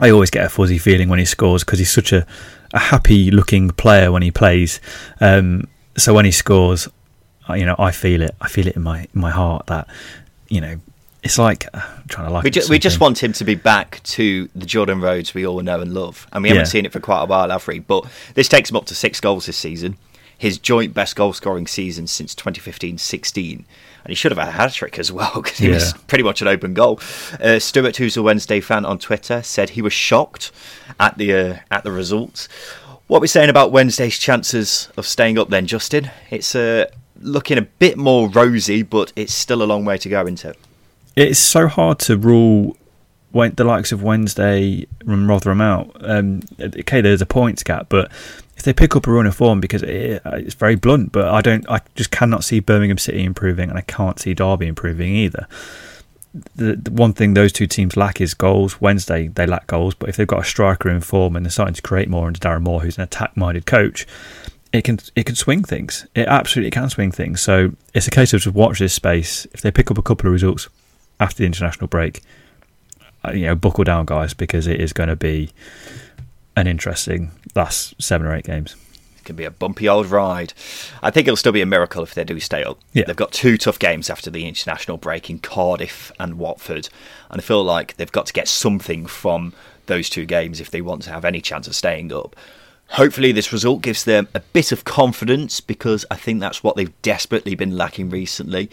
I always get a fuzzy feeling when he scores because he's such a, a happy looking player when he plays. Um, so when he scores, you know, I feel it. I feel it in my in my heart that you know it's like uh, trying to like. We, ju- we just want him to be back to the Jordan Rhodes we all know and love, and we haven't yeah. seen it for quite a while, have we? But this takes him up to six goals this season, his joint best goal scoring season since 2015-16 and he should have had a hat trick as well because he yeah. was pretty much an open goal. Uh, Stuart, who's a Wednesday fan on Twitter, said he was shocked at the uh, at the results. What we're saying about Wednesday's chances of staying up then, Justin? It's uh, looking a bit more rosy, but it's still a long way to go, isn't it? It's so hard to rule the likes of Wednesday and Rotherham out. Um, okay, there's a points gap, but if they pick up a run of form, because it, it's very blunt, but I don't, I just cannot see Birmingham City improving, and I can't see Derby improving either. The, the, one thing those two teams lack is goals. Wednesday they lack goals, but if they've got a striker in form and they're starting to create more under Darren Moore, who's an attack-minded coach, it can it can swing things. It absolutely can swing things. So it's a case of just watch this space. If they pick up a couple of results, after the international break, uh, you know, buckle down, guys, because it is going to be an interesting last seven or eight games. It can be a bumpy old ride. I think it'll still be a miracle if they do stay up. Yeah. They've got two tough games after the international break in Cardiff and Watford, and I feel like they've got to get something from those two games if they want to have any chance of staying up. Hopefully, this result gives them a bit of confidence because I think that's what they've desperately been lacking recently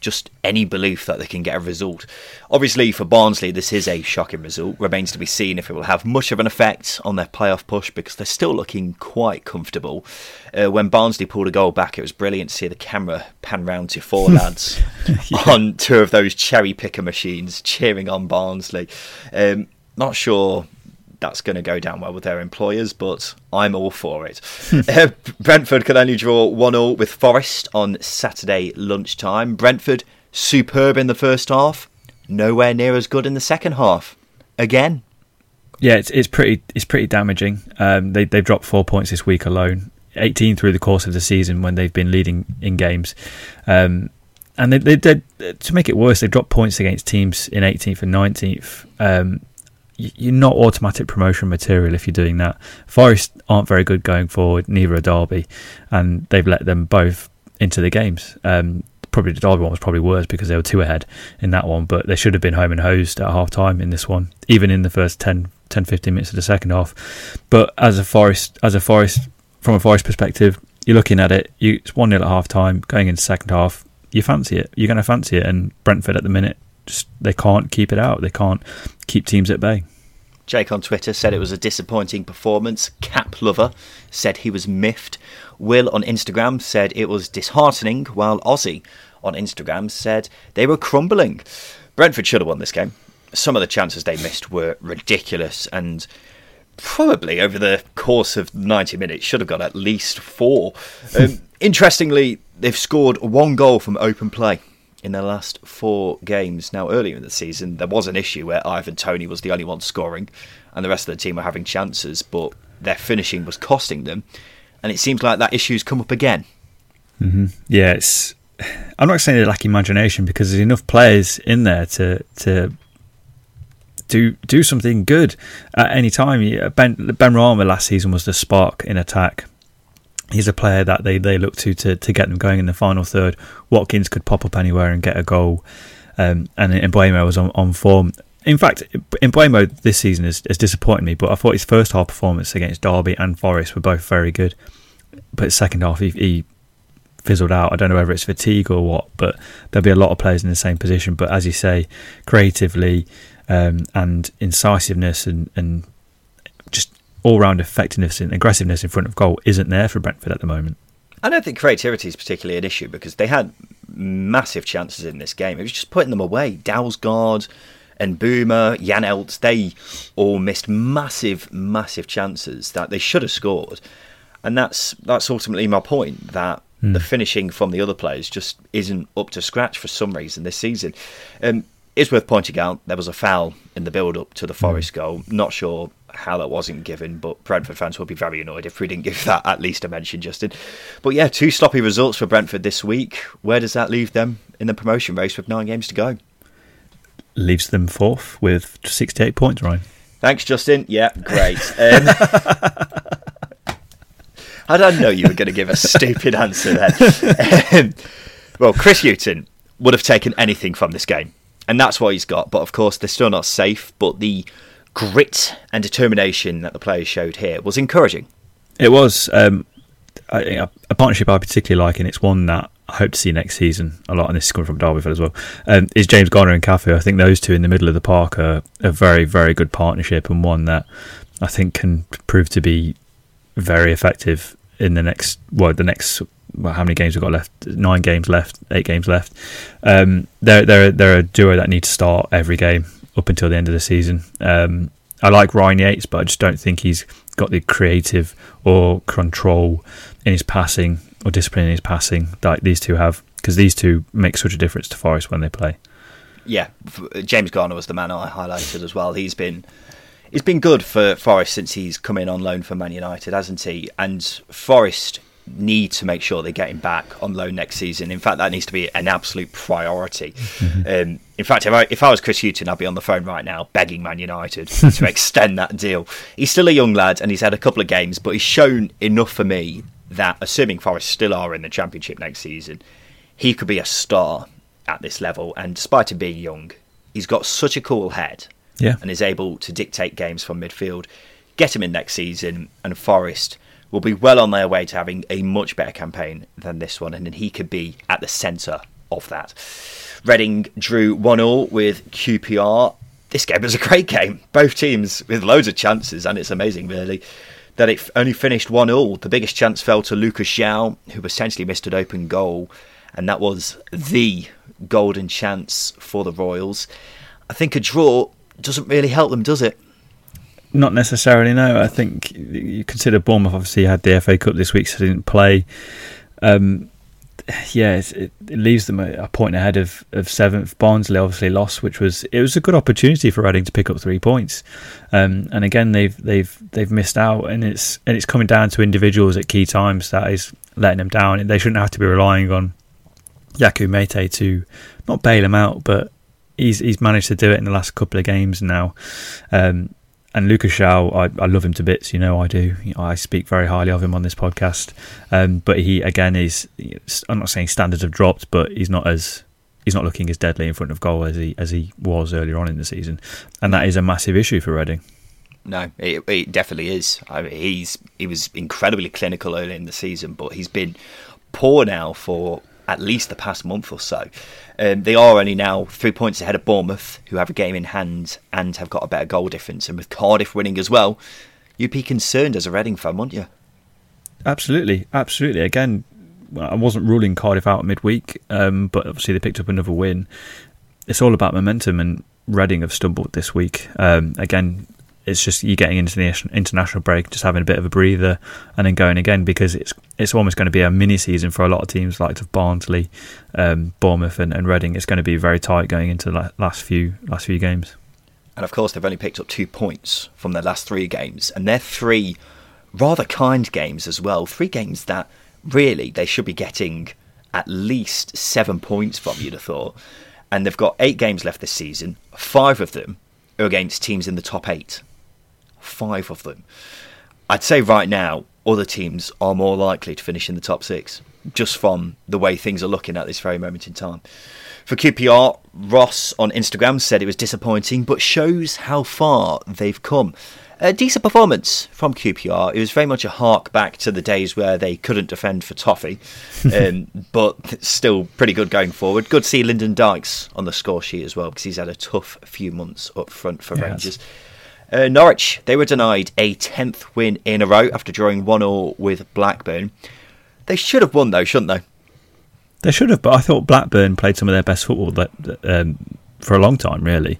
just any belief that they can get a result. Obviously, for Barnsley, this is a shocking result. Remains to be seen if it will have much of an effect on their playoff push because they're still looking quite comfortable. Uh, when Barnsley pulled a goal back, it was brilliant to see the camera pan round to four lads yeah. on two of those cherry picker machines cheering on Barnsley. Um, not sure that's going to go down well with their employers, but I'm all for it. uh, Brentford can only draw 1 0 with Forest on Saturday lunchtime. Brentford, superb in the first half, nowhere near as good in the second half. Again. Yeah, it's it's pretty it's pretty damaging. Um, they they've dropped four points this week alone, eighteen through the course of the season when they've been leading in games. Um, and they, they, they, to make it worse, they've dropped points against teams in 18th and 19th. Um, you're not automatic promotion material if you're doing that. Forest aren't very good going forward, neither are Derby, and they've let them both into the games. Um, probably the Derby one was probably worse because they were two ahead in that one, but they should have been home and hosed at half time in this one, even in the first 10, 10 15 minutes of the second half. But as a Forest, as a Forest, from a Forest perspective, you're looking at it. You, it's one 0 at half time, going into second half. You fancy it. You're going to fancy it, and Brentford at the minute just they can't keep it out. They can't keep teams at bay. Jake on Twitter said it was a disappointing performance. Cap Lover said he was miffed. Will on Instagram said it was disheartening, while Aussie on Instagram said they were crumbling. Brentford should have won this game. Some of the chances they missed were ridiculous and probably over the course of 90 minutes should have got at least four. Um, interestingly, they've scored one goal from open play in their last four games. Now, earlier in the season, there was an issue where Ivan Toney was the only one scoring, and the rest of the team were having chances, but their finishing was costing them. And it seems like that issue's come up again. Mm-hmm. Yeah, it's. I'm not saying they lack imagination because there's enough players in there to to do do something good at any time. Ben Benrahma last season was the spark in attack he's a player that they, they look to, to to get them going in the final third. Watkins could pop up anywhere and get a goal, um, and Mbeumo was on, on form. In fact, Mbeumo this season has, has disappointed me, but I thought his first half performance against Derby and Forest were both very good. But second half, he, he fizzled out. I don't know whether it's fatigue or what, but there'll be a lot of players in the same position. But as you say, creatively um, and incisiveness and, and just all round effectiveness and aggressiveness in front of goal isn't there for Brentford at the moment. I don't think creativity is particularly an issue because they had massive chances in this game. It was just putting them away. Dalsgaard and Boomer, Janelt, they all missed massive, massive chances that they should have scored. And that's that's ultimately my point that mm. the finishing from the other players just isn't up to scratch for some reason this season. Um, it's worth pointing out there was a foul in the build up to the Forest mm. goal. Not sure how that wasn't given, but Brentford fans will be very annoyed if we didn't give that at least a mention, Justin. But yeah, two sloppy results for Brentford this week. Where does that leave them in the promotion race with nine games to go? Leaves them fourth with 68 points, Ryan. Thanks, Justin. Yeah, great. Um, I don't know you were going to give a stupid answer then. Um, well, Chris Hughton would have taken anything from this game, and that's what he's got. But of course, they're still not safe. But the grit and determination that the players showed here was encouraging. It was um, a, a, partnership I particularly like, and it's one that I hope to see next season a lot. And this is coming from Derbyville as well. Um, is James Garner and Cafu? I think those two in the middle of the park are a very, very good partnership, and one that I think can prove to be very effective in the next well, the next well, how many games we've got left? Nine games left, eight games left. Um, they're they're they're a duo that need to start every game up until the end of the season. Um, I like Ryan Yates, but I just don't think he's got the creative or control in his passing or discipline in his passing that these two have. Because these two make such a difference to Forest when they play. Yeah, James Garner was the man I highlighted as well. He's been he's been good for Forest since he's come in on loan for Man United, hasn't he? And Forest need to make sure they get him back on loan next season. In fact, that needs to be an absolute priority. Mm-hmm. Um, in fact, if I, if I was Chris Hughton, I'd be on the phone right now begging Man United to extend that deal. He's still a young lad and he's had a couple of games, but he's shown enough for me that, assuming Forest still are in the Championship next season, he could be a star at this level. And despite him being young, he's got such a cool head yeah. and is able to dictate games from midfield. Get him in next season, and Forest will be well on their way to having a much better campaign than this one, and then he could be at the centre of that. Reading drew 1 0 with QPR. This game was a great game. Both teams with loads of chances, and it's amazing, really, that it only finished 1 0. The biggest chance fell to Lucas João, who essentially missed an open goal, and that was the golden chance for the Royals. I think a draw doesn't really help them, does it? Not necessarily. No, I think you consider Bournemouth obviously had the FA Cup this week, so didn't play. Um, yeah, it, it, leaves them a, a, point ahead of, of seventh. Barnsley obviously lost, which was it was a good opportunity for Reading to pick up three points. Um, and again, they've they've they've missed out, and it's and it's coming down to individuals at key times that is letting them down. They shouldn't have to be relying on Yakou Meite to not bail them out, but he's he's managed to do it in the last couple of games now. Um, and Lucas João, I, I love him to bits. You know, I do. I speak very highly of him on this podcast. Um, but he again is. I'm not saying standards have dropped, but he's not as he's not looking as deadly in front of goal as he as he was earlier on in the season, and that is a massive issue for Reading. No, it, it definitely is. I mean, he's he was incredibly clinical early in the season, but he's been poor now for at least the past month or so. Um, they are only now three points ahead of Bournemouth, who have a game in hand and have got a better goal difference. And with Cardiff winning as well, you'd be concerned as a Reading fan, wouldn't you? Absolutely, absolutely. Again, I wasn't ruling Cardiff out midweek, um, but obviously they picked up another win. It's all about momentum, and Reading have stumbled this week. Um, again, it's just you getting into the international break, just having a bit of a breather, and then going again because it's it's almost going to be a mini season for a lot of teams like of Barnsley, um, Bournemouth, and, and Reading. It's going to be very tight going into the last few last few games. And of course, they've only picked up two points from their last three games, and they're three rather kind games as well. Three games that really they should be getting at least seven points from. You'd have thought, and they've got eight games left this season. Five of them are against teams in the top eight five of them. I'd say right now, other teams are more likely to finish in the top six, just from the way things are looking at this very moment in time. For QPR, Ross on Instagram said it was disappointing, but shows how far they've come. A decent performance from QPR. It was very much a hark back to the days where they couldn't defend for toffee, um, but still pretty good going forward. Good to see Lyndon Dykes on the score sheet as well because he's had a tough few months up front for yes. Rangers. Uh, Norwich, they were denied a 10th win in a row after drawing 1 0 with Blackburn. They should have won though, shouldn't they? They should have, but I thought Blackburn played some of their best football that, um, for a long time, really.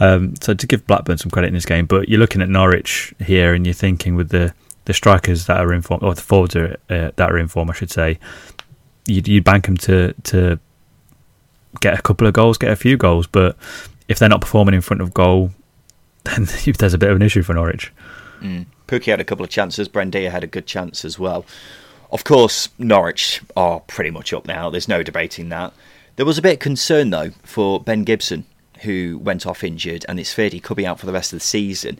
Um, so to give Blackburn some credit in this game, but you're looking at Norwich here, and you're thinking with the, the strikers that are in form, or the forwards are, uh, that are in form, I should say, you'd, you'd bank them to to get a couple of goals, get a few goals, but if they're not performing in front of goal, then there's a bit of an issue for Norwich. Mm. Pukki had a couple of chances. Buendia had a good chance as well. Of course, Norwich are pretty much up now. There's no debating that. There was a bit of concern, though, for Ben Gibson, who went off injured, and it's feared he could be out for the rest of the season.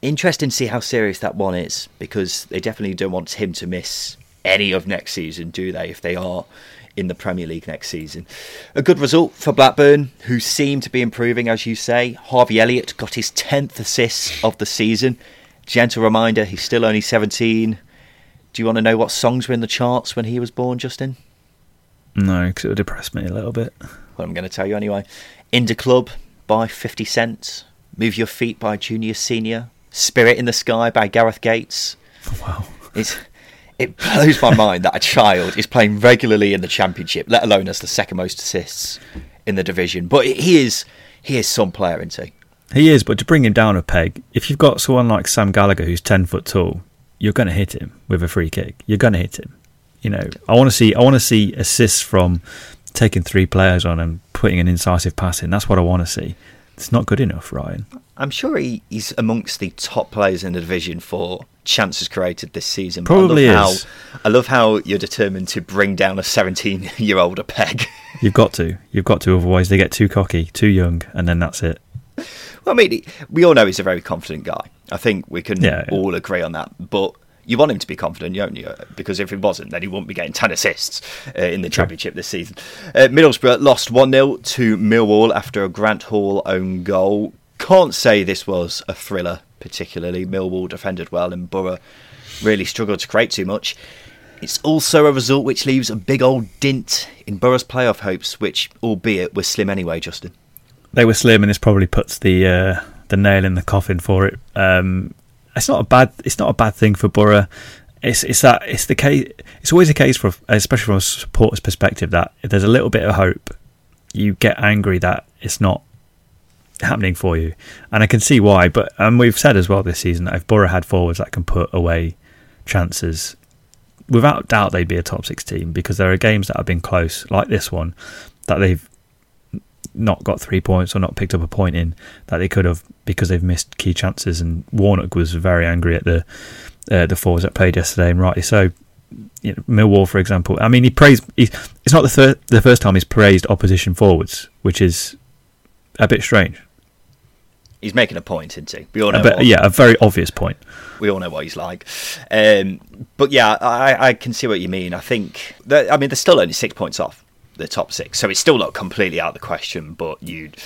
Interesting to see how serious that one is, because they definitely don't want him to miss any of next season, do they, if they are in the Premier League next season. A good result for Blackburn, who seem to be improving, as you say. Harvey Elliott got his 10th assist of the season. Gentle reminder, he's still only 17. Do you want to know what songs were in the charts when he was born, Justin? No, because it would depress me a little bit. Well, I'm going to tell you anyway. In Da Club by 50 Cent. Move Your Feet by Junior Senior. Spirit in the Sky by Gareth Gates. Wow. It's it blows my mind that a child is playing regularly in the championship, let alone as the second most assists in the division. But he is he is some player, isn't he? He is, but to bring him down a peg, if you've got someone like Sam Gallagher who's ten foot tall, you're going to hit him with a free kick. You're going to hit him. You know, I want to see I want to see assists from taking three players on and putting an incisive pass in. That's what I want to see. It's not good enough, Ryan. I'm sure he, he's amongst the top players in the division for chances created this season. Probably I is. How, I love how you're determined to bring down a 17 year old a peg. You've got to. You've got to. Otherwise, they get too cocky, too young, and then that's it. Well, I mean, we all know he's a very confident guy. I think we can Yeah, all agree on that. But you want him to be confident, don't you? Because if he wasn't, then he wouldn't be getting 10 assists uh, in the Championship this season. Uh, Middlesbrough lost 1 0 to Millwall after a Grant Hall own goal. Can't say this was a thriller, particularly. Millwall defended well, and Boro really struggled to create too much. It's also a result which leaves a big old dint in Boro's playoff hopes, which, albeit, were slim anyway, Justin. They were slim, and this probably puts the uh, the nail in the coffin for it. Um, it's not a bad. It's not a bad thing for Boro. It's it's that it's the case. It's always a case for, especially from a supporter's perspective, that if there's a little bit of hope, you get angry that it's not happening for you, and I can see why. But and we've said as well this season that if Boro had forwards that can put away chances, without doubt they'd be a top six team because there are games that have been close, like this one, that they've not got three points or not picked up a point in that they could have because they've missed key chances. And Warnock was very angry at the uh, the forwards that played yesterday, and rightly so. You know, Millwall, for example, I mean, he praised. He, it's not the thir- the first time he's praised opposition forwards, which is a bit strange. He's making a point, isn't he? We all know A bit- what- yeah, a very obvious point. we all know what he's like. Um, but yeah, I, I can see what you mean. I think that I mean they're still only six points off the top six, so it's still not completely out of the question. But you'd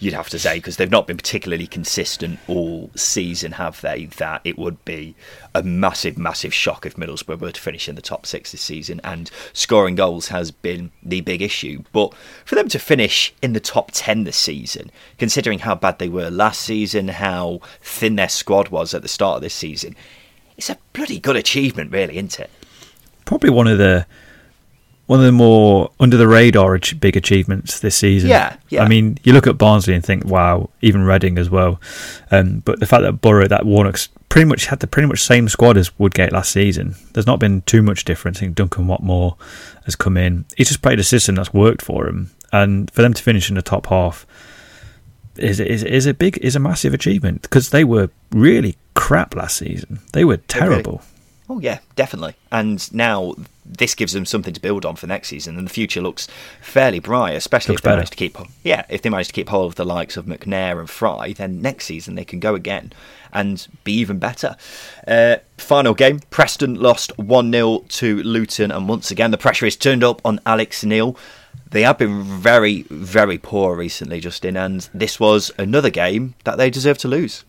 you'd have to say because they've not been particularly consistent all season, have they? That it would be a massive, massive shock if Middlesbrough were to finish in the top six this season. And scoring goals has been the big issue. But for them to finish in the top ten this season, considering how bad they were last season, how thin their squad was at the start of this season, it's a bloody good achievement, really, isn't it? Probably one of the one of the more under the radar big achievements this season. Yeah, yeah. I mean, you look at Barnsley and think, wow, even Reading as well. Um, but the fact that Boro, that Warnock's pretty much had the pretty much same squad as Woodgate last season. There's not been too much difference. I think Duncan Watmore has come in. He's just played a system that's worked for him, and for them to finish in the top half is is is a big is a massive achievement because they were really crap last season. They were terrible. Oh yeah, definitely. And now this gives them something to build on for next season, and the future looks fairly bright. Especially Looks if they better. manage to keep, yeah, if they manage to keep hold of the likes of McNair and Fry, then next season they can go again and be even better. Uh, final game: Preston lost one 0 to Luton, and once again the pressure is turned up on Alex Neil. They have been very, very poor recently, Justin, and this was another game that they deserve to lose.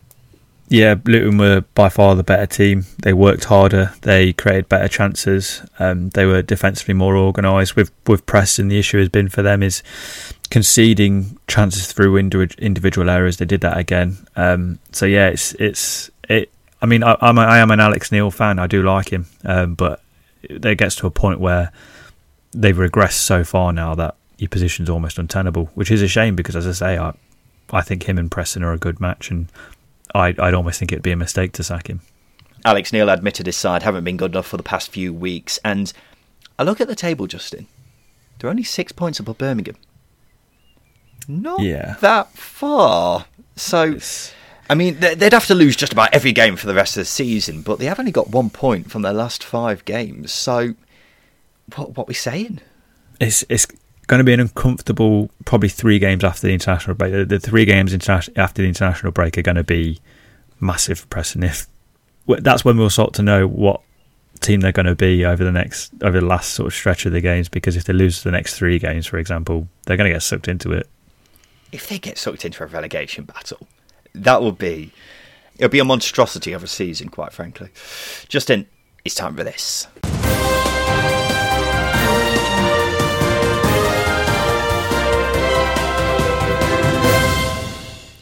Yeah, Luton were by far the better team. They worked harder. They created better chances. Um, they were defensively more organised. With with Preston, the issue has been for them is conceding chances through individual errors. They did that again. Um, so yeah, it's it's it. I mean, I, I'm a, I am an Alex Neil fan. I do like him, um, but it gets to a point where they've regressed so far now that your position's almost untenable, which is a shame because, as I say, I I think him and Preston are a good match, and I, I'd almost think it'd be a mistake to sack him. Alex Neil admitted his side haven't been good enough for the past few weeks, and I look at the table, Justin. They're only six points above Birmingham. Not Yeah. that far. So, I mean, they- they'd have to lose just about every game for the rest of the season, but they have only got one point from their last five games. So, what what we saying? It's it's going to be an uncomfortable probably three games after the international break. The, three games after the international break are going to be massive Preston. If that's when we'll start to know what team they're going to be over the next over the last sort of stretch of the games. Because if they lose the next three games, for example, they're going to get sucked into it. If they get sucked into a relegation battle, that will be it'll be a monstrosity of a season, quite frankly. Justin, it's time for this.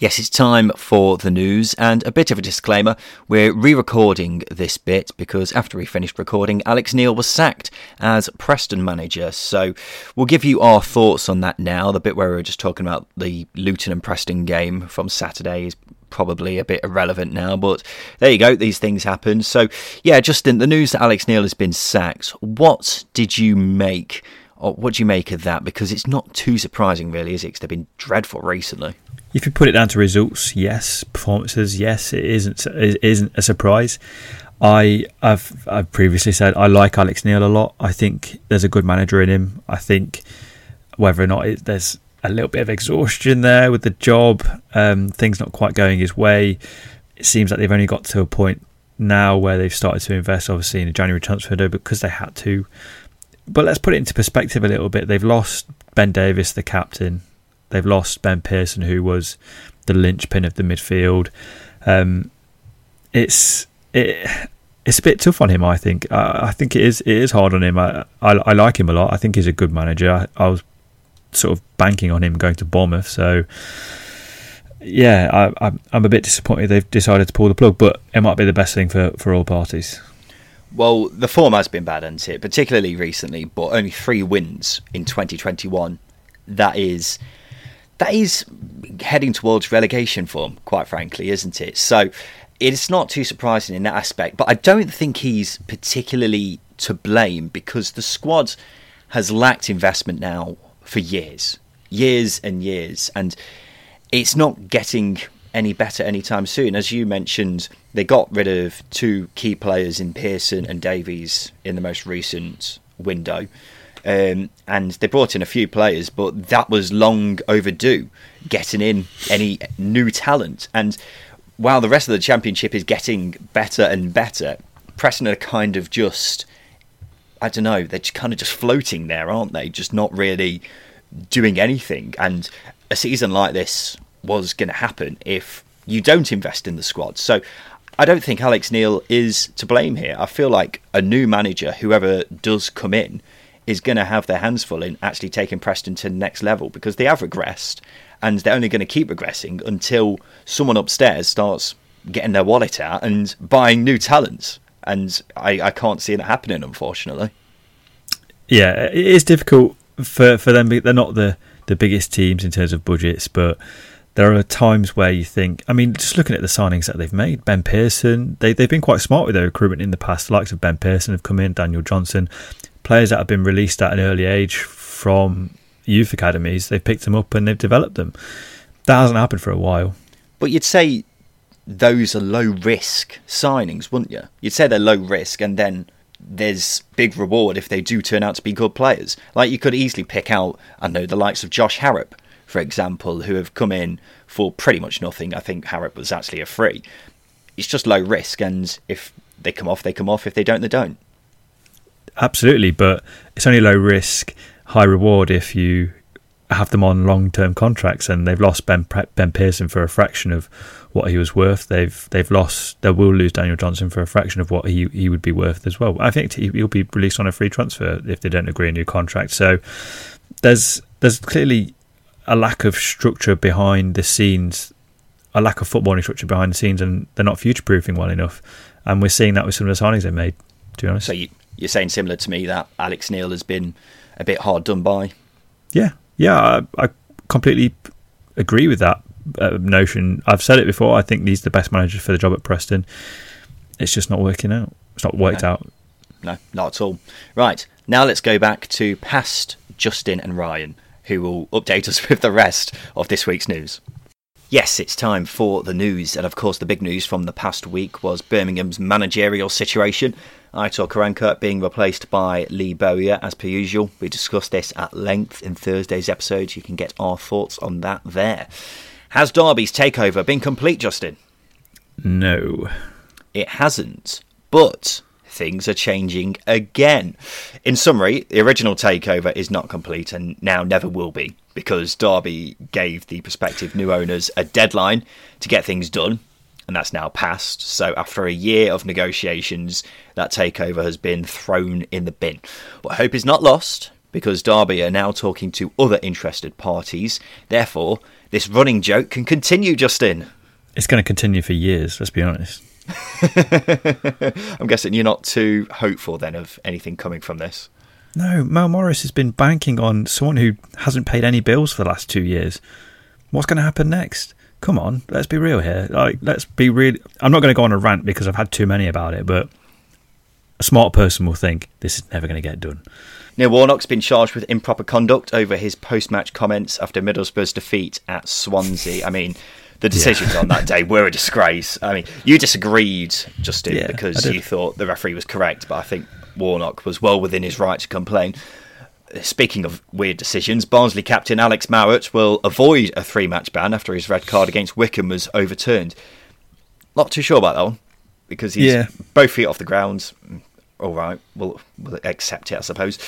Yes, it's time for the news and a bit of a disclaimer. We're re recording this bit because after we finished recording, Alex Neil was sacked as Preston manager. So we'll give you our thoughts on that now. The bit where we were just talking about the Luton and Preston game from Saturday is probably a bit irrelevant now, but there you go, these things happen. So, yeah, Justin, the news that Alex Neil has been sacked, what did you make? What do you make of that? Because it's not too surprising, really, is it? Because they've been dreadful recently. If you put it down to results, yes. Performances, yes. It isn't it isn't a surprise. I have I've previously said I like Alex Neil a lot. I think there's a good manager in him. I think whether or not it, there's a little bit of exhaustion there with the job, um, things not quite going his way. It seems like they've only got to a point now where they've started to invest, obviously in the January transfer window because they had to. But let's put it into perspective a little bit. They've lost Ben Davies, the captain. They've lost Ben Pearson, who was the linchpin of the midfield. Um, it's it, it's a bit tough on him. I think. I, I think it is. It is hard on him. I, I, I like him a lot. I think he's a good manager. I, I was sort of banking on him going to Bournemouth. So yeah, I, I'm I'm a bit disappointed they've decided to pull the plug, but it might be the best thing for for all parties. Well, the form has been bad, hasn't it? Particularly recently, but only three wins in 2021. That is that is heading towards relegation form, quite frankly, isn't it? So it's not too surprising in that aspect. But I don't think he's particularly to blame because the squad has lacked investment now for years, years and years, and it's not getting any better anytime soon. As you mentioned, they got rid of two key players in Pearson and Davies in the most recent window. Um, and they brought in a few players, but that was long overdue, getting in any new talent. And while the rest of the championship is getting better and better, Preston are kind of just, I don't know, they're kind of just floating there, aren't they? Just not really doing anything. And a season like this was going to happen if you don't invest in the squad. So I don't think Alex Neil is to blame here. I feel like a new manager, whoever does come in, is going to have their hands full in actually taking Preston to the next level because they have regressed and they're only going to keep regressing until someone upstairs starts getting their wallet out and buying new talents. And I, I can't see it happening, unfortunately. Yeah, it is difficult for for them. They're not the the biggest teams in terms of budgets, but there are times where you think. I mean, just looking at the signings that they've made, Ben Pearson, they they've been quite smart with their recruitment in the past. The likes of Ben Pearson have come in, Daniel Johnson, players that have been released at an early age from youth academies. They've picked them up and they've developed them. That hasn't happened for a while. But you'd say those are low risk signings, wouldn't you? You'd say they're low risk, and then there's big reward if they do turn out to be good players. Like you could easily pick out, I know, the likes of Josh Harrop, for example, who have come in for pretty much nothing. I think Harrop was actually a free. It's just low risk, and if they come off, they come off. If they don't, they don't. Absolutely, but it's only low risk, high reward if you have them on long term contracts, and they've lost Ben Ben Pearson for a fraction of what he was worth. They've they've lost. They will lose Daniel Johnson for a fraction of what he he would be worth as well. I think he'll be released on a free transfer if they don't agree a new contract. So there's there's clearly a lack of structure behind the scenes, a lack of footballing structure behind the scenes, and they're not future proofing well enough. And we're seeing that with some of the signings they made. To be honest, So you you're saying similar to me that Alex Neil has been a bit hard done by. Yeah, yeah, I, I completely agree with that uh, notion. I've said it before. I think he's the best manager for the job at Preston. It's just not working out. It's not worked No. out. No, not at all. Right, now let's go back to past Justin and Ryan, who will update us with the rest of this week's news. Yes, it's time for the news, and of course, the big news from the past week was Birmingham's managerial situation. Aitor Karanka being replaced by Lee Bowyer as per usual. We discussed this at length in Thursday's episode. You can get our thoughts on that there. Has Derby's takeover been complete, Justin? No. It hasn't, but things are changing again. In summary, the original takeover is not complete and now never will be because Derby gave the prospective new owners a deadline to get things done, and that's now passed. So, after a year of negotiations, that takeover has been thrown in the bin. But hope is not lost because Derby are now talking to other interested parties. Therefore, this running joke can continue, Justin. It's going to continue for years, let's be honest. I'm guessing you're not too hopeful then of anything coming from this. No, Mel Morris has been banking on someone who hasn't paid any bills for the last two years. What's going to happen next? Come on, let's be real here. Like, let's be real. I'm not going to go on a rant because I've had too many about it, but a smart person will think this is never going to get done. Neil Warnock's been charged with improper conduct over his post-match comments after Middlesbrough's defeat at Swansea. I mean, the decisions on that day were a disgrace. I mean, you disagreed, Justin, Yeah, because you thought the referee was correct, but I think Warnock was well within his right to complain. Speaking of weird decisions, Barnsley captain Alex Mowatt will avoid a three-match ban after his red card against Wycombe was overturned. Not too sure about that one because he's Yeah. both feet off the ground. Mm, All right, we'll, we'll accept it, I suppose.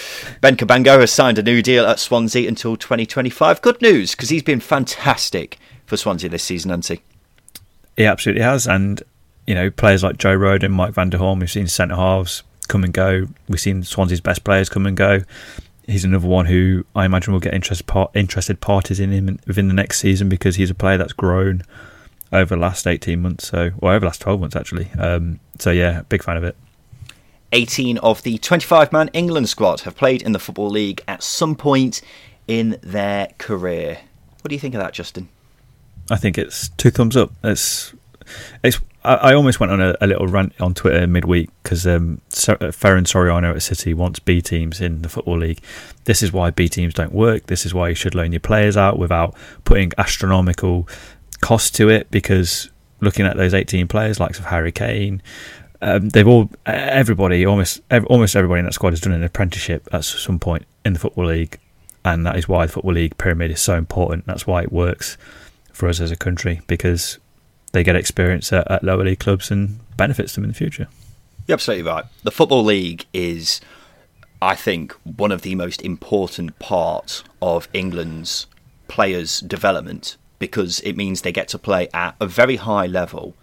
Ben Cabango has signed a new deal at Swansea until 2025. Good news because he's been fantastic for Swansea this season, hasn't he? He absolutely has. And, you know, players like Joe Rodon, Mike van der Hoorn, we've seen centre halves come and go. We've seen Swansea's best players come and go. He's another one who I imagine will get interest, par- interested parties in him within the next season because he's a player that's grown over the last 18 months, so or over the last 12 months, actually. Um, so, yeah, big fan of it. 18 of the 25 man England squad have played in the Football League at some point in their career. What do you think of that, Justin? I think it's two thumbs up. It's it's. I, I almost went on a, a little rant on Twitter midweek because um, Ferran Soriano at City wants B teams in the football league. This is why B teams don't work. This is why you should loan your players out without putting astronomical cost to it. Because looking at those 18 players, likes of Harry Kane, um, they've all everybody almost ev- almost everybody in that squad has done an apprenticeship at some point in the football league, and that is why the football league pyramid is so important. That's why it works for us as a country because they get experience at, at lower league clubs and benefits them in the future. You're absolutely right. The Football League is, I think, one of the most important parts of England's players' development because it means they get to play at a very high level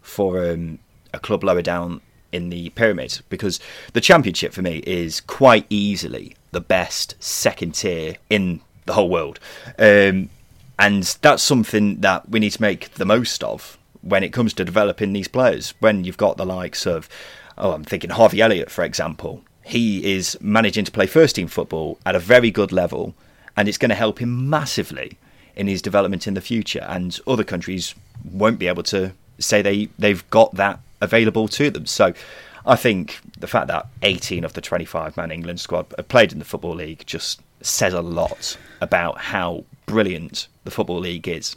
for um, a club lower down in the pyramid. Because the Championship for me is quite easily the best second tier in the whole world. Um, and that's something that we need to make the most of when it comes to developing these players. When you've got the likes of, oh, I'm thinking Harvey Elliott, for example. He is managing to play first team football at a very good level, and it's going to help him massively in his development in the future. And other countries won't be able to say they, they've got that available to them. So I think the fact that 18 of the 25 man England squad have played in the Football League just says a lot about how brilliant the Football League is.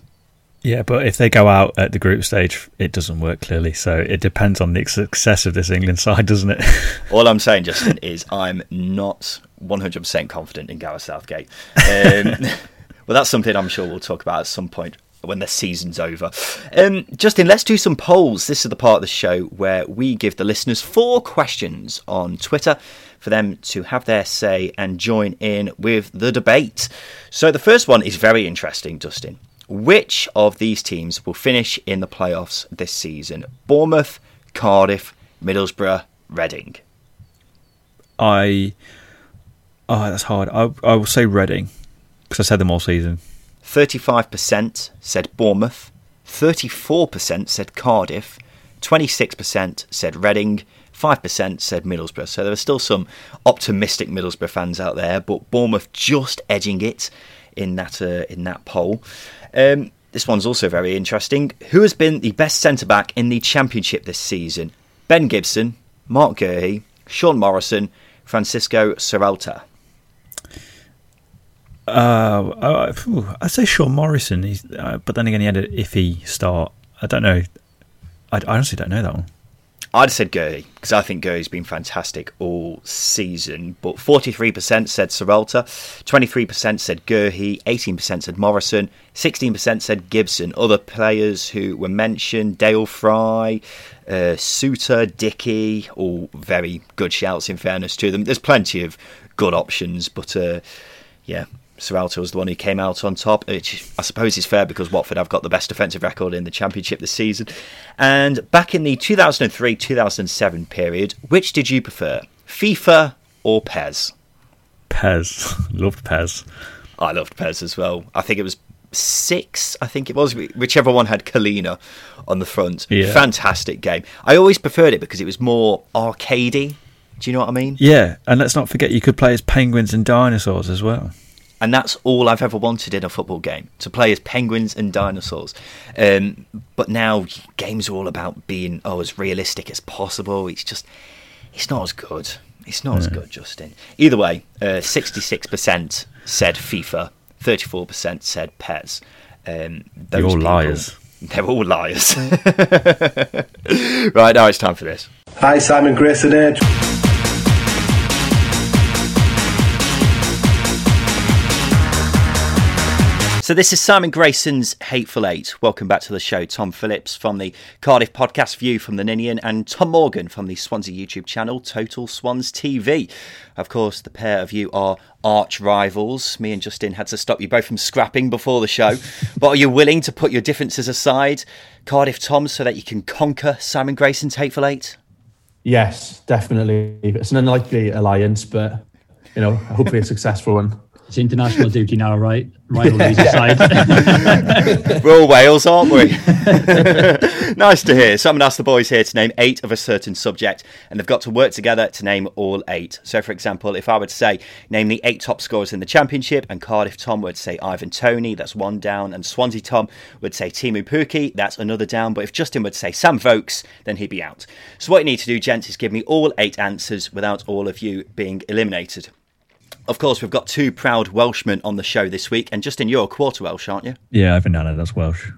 Yeah, but if they go out at the group stage, it doesn't work clearly. So it depends on the success of this England side, doesn't it? All I'm saying, Justin, is I'm not 100% confident in Gareth Southgate. Um, well, that's something I'm sure we'll talk about at some point when the season's over. Um, Justin, let's do some polls. This is the part of the show where we give the listeners four questions on Twitter for them to have their say and join in with the debate. So the first one is very interesting, Justin. Which of these teams will finish in the playoffs this season? Bournemouth, Cardiff, Middlesbrough, Reading. I. Oh, that's hard. I, I will say Reading because I said them all season. 35% said Bournemouth, 34% said Cardiff, 26% said Reading, 5% said Middlesbrough. So there are still some optimistic Middlesbrough fans out there, but Bournemouth just edging it in that uh, in that poll. Um, this one's also very interesting. Who has been the best centre back in the Championship this season? Ben Gibson, Marc Guéhi, Sean Morrison, Francisco Sierralta. Uh, uh, I'd say Sean Morrison, uh, but then again, he had an iffy start. I don't know. I, I honestly don't know that one. I'd said Guéhi because I think Guéhi's been fantastic all season. But 43% said Sierralta, 23% said Guéhi, 18% said Morrison, 16% said Gibson. Other players who were mentioned Dael Fry, uh, Souttar, Dickie, all very good shouts in fairness to them. There's plenty of good options, but uh, yeah, Sierralta was the one who came out on top, which I suppose is fair because Watford have got the best defensive record in the Championship this season. And back in the 2003 2007 period, which did you prefer, FIFA or PES? PES. Loved PES. I loved PES as well. I think it was six, I think it was, whichever one had Collina on the front. Yeah. Fantastic game. I always preferred it because it was more arcadey. Do you know what I mean? Yeah, and let's not forget you could play as penguins and dinosaurs as well and that's all I've ever wanted in a football game to play as penguins and dinosaurs. Um, but now games are all about being oh as realistic as possible. It's just it's not as good. It's not yeah. as good, Justin. Either way, uh, sixty-six percent said FIFA, thirty-four percent said PES. Um, those You're all people, liars. They're all liars. right now, it's time for this. Hi, Simon Grayson Edge. So this is Simon Grayson's Hateful Eight. Welcome back to the show. Tom Phillips from the Cardiff Podcast View from the Ninian and Tom Morgan from the Swansea YouTube channel Total Swans TV. Of course, the pair of you are arch rivals. Me and Justin had to stop you both from scrapping before the show. but are you willing to put your differences aside, Cardiff Tom, so that you can conquer Simon Grayson's Hateful Eight? Yes, definitely. It's an unlikely alliance, but you know, hopefully a successful one. It's international duty now, right? Rivalries aside. We're all Wales, aren't we? nice to hear. Someone asked the boys here to name eight of a certain subject, and they've got to work together to name all eight. So, for example, if I were to say, name the eight top scorers in the Championship, and Cardiff Tom would say Ivan Toney, that's one down, and Swansea Tom would say Teemu Pukki, that's another down. But if Justin would say Sam Vokes, then he'd be out. So, what you need to do, gents, is give me all eight answers without all of you being eliminated. Of course, we've got two proud Welshmen on the show this week, and Justin, you're a quarter Welsh, aren't you? Yeah, I've Nana, that's Welsh.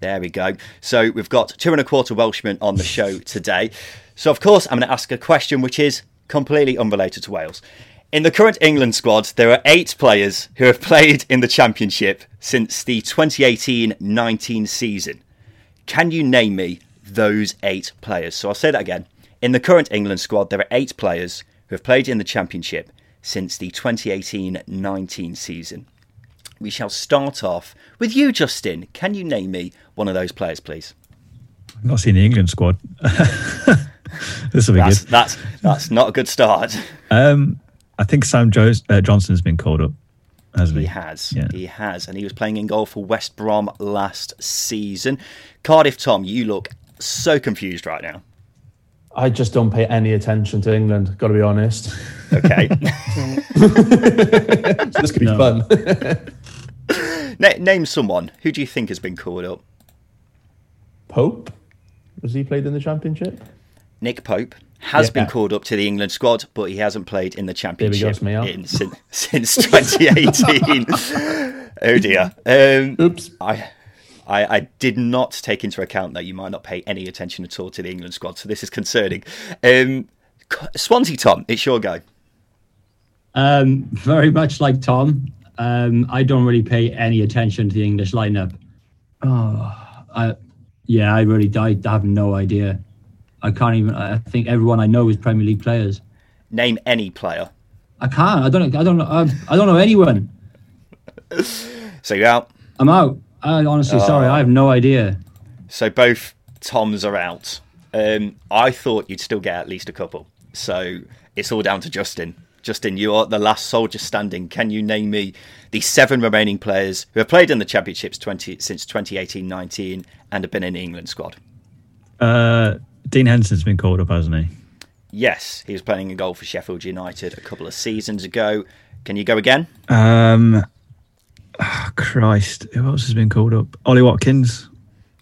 There we go. So we've got two and a quarter Welshmen on the show today. So, of course, I'm going to ask a question which is completely unrelated to Wales. In the current England squad, there are eight players who have played in the Championship since the 2018 19 season. Can you name me those eight players? So I'll say that again. In the current England squad, there are eight players who have played in the Championship since the 2018 19 season. We shall start off with you, Justin. Can you name me one of those players, please? I've not seen the England squad. this will be that's, good. That's that's not a good start. Um, I think Sam Jones, uh, Johnstone's been called up, hasn't he? He has. Yeah. He has, and he was playing in goal for West Brom last season. Cardiff, Tom, you look so confused right now. I just don't pay any attention to England. Got to be honest. Okay. this could be no. fun. name someone. Who do you think has been called up? Pope. Has he played in the championship? Nick Pope has yeah. been called up to the England squad, but he hasn't played in the championship in, since, since 2018. oh dear. Um, Oops. I I, I, did not take into account that you might not pay any attention at all to the England squad, so this is concerning. Um, Swansea, Tom, it's your go. Um, very much like Tom, um, I don't really pay any attention to the English lineup. Oh, I, yeah, I really I have no idea. I can't even. I think everyone I know is Premier League players. Name any player. I can't. I don't. I don't know. I, I don't know anyone. so you're out. I'm out. I honestly, sorry, I have no idea. So both Toms are out. Um, I thought you'd still get at least a couple. So it's all down to Justin. Justin, you are the last soldier standing. Can you name me the seven remaining players who have played in the championships 20, since 2018-19 and have been in the England squad? Uh, Dean Henderson's been called up, hasn't he? Yes, he was playing a goal for Sheffield United a couple of seasons ago. Can you go again? Um, oh, Christ, who else has been called up? Ollie Watkins.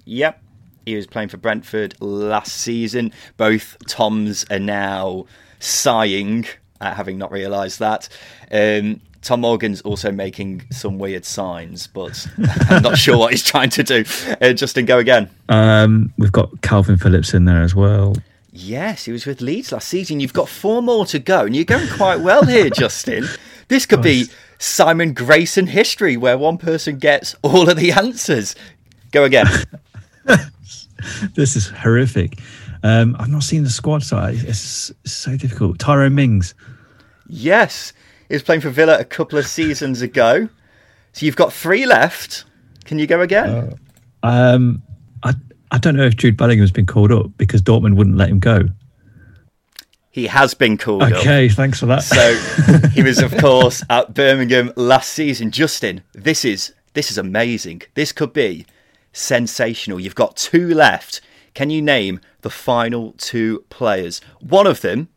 Yep. He was playing for Brentford last season. Both Toms are now sighing at having not realised that. Um, Tom Morgan's also making some weird signs, but I'm not sure what he's trying to do. Uh, Justin, go again. Um, we've got Kalvin Phillips in there as well. Yes, he was with Leeds last season. You've got four more to go, and you're going quite well here, Justin. This could be Simon Grayson history, where one person gets all of the answers. Go again. this is horrific. Um, I've not seen the squad, so it's, it's so difficult. Tyrone Mings. Yes, he was playing for Villa a couple of seasons ago. So you've got three left. Can you go again? Uh, um, I I don't know if Jude Bellingham's been called up because Dortmund wouldn't let him go. He has been called okay, up. Okay, thanks for that. So he was, of course, at Birmingham last season. Justin, this is this is amazing. This could be sensational. You've got two left. Can you name the final two players? One of them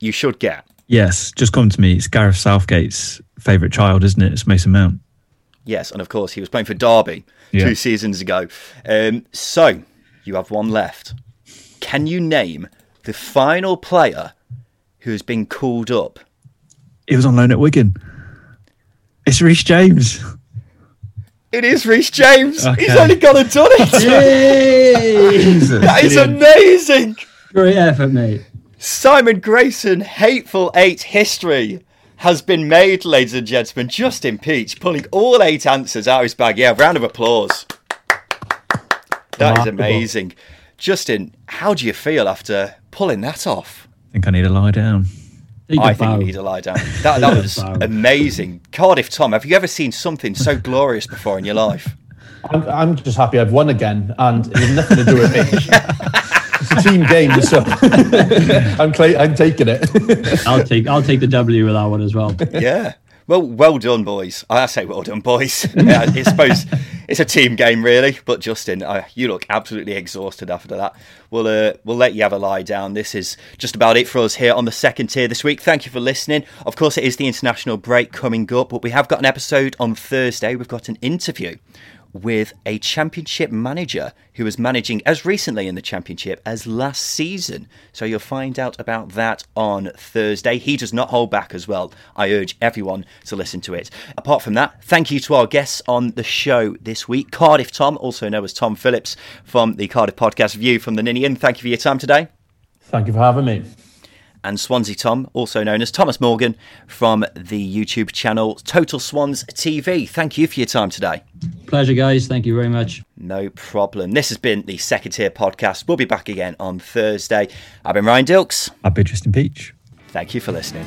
you should get. Yes, just come to me. It's Gareth Southgate's favourite child, isn't it? It's Mason Mount. Yes, and of course he was playing for Derby yeah. two seasons ago. Um, so you have one left. Can you name the final player who has been called up? He was on loan at Wigan. It's Reece James. It is Reece James. Okay. He's only gone and done it. that is amazing. Great effort, mate. Simon Grayson, Hateful Eight history has been made, ladies and gentlemen. Justin Peach pulling all eight answers out of his bag. Yeah, round of applause. That is amazing. Justin, how do you feel after pulling that off? I think I need to lie down. I think you need to lie down. That, that was amazing. Cardiff Tom, have you ever seen something so glorious before in your life? I'm, I'm just happy I've won again, and it has nothing to do with me. it's a team game, so I'm, I'm taking it. I'll take I'll take the W with that one as well. Yeah. Well, well done, boys. I say well done, boys. I suppose it's a team game, really. But Justin, uh, you look absolutely exhausted after that. We'll uh, we'll let you have a lie down. This is just about it for us here on the second tier this week. Thank you for listening. Of course, it is the international break coming up, but we have got an episode on Thursday. We've got an interview with a championship manager who was managing as recently in the championship as last season. So you'll find out about that on Thursday. He does not hold back as well. I urge everyone to listen to it. Apart from that, thank you to our guests on the show this week Cardiff Tom, also known as Tom Phillips from the Cardiff Podcast View from the Ninian. Thank you for your time today. Thank you for having me and Swansea Tom, also known as Thomas Morgan, from the YouTube channel Total Swans TV. Thank you for your time today. Pleasure, guys. Thank you very much. No problem. This has been the Second Tier Podcast. We'll be back again on Thursday. I've been Ryan Dilks. I've been Justin Peach. Thank you for listening.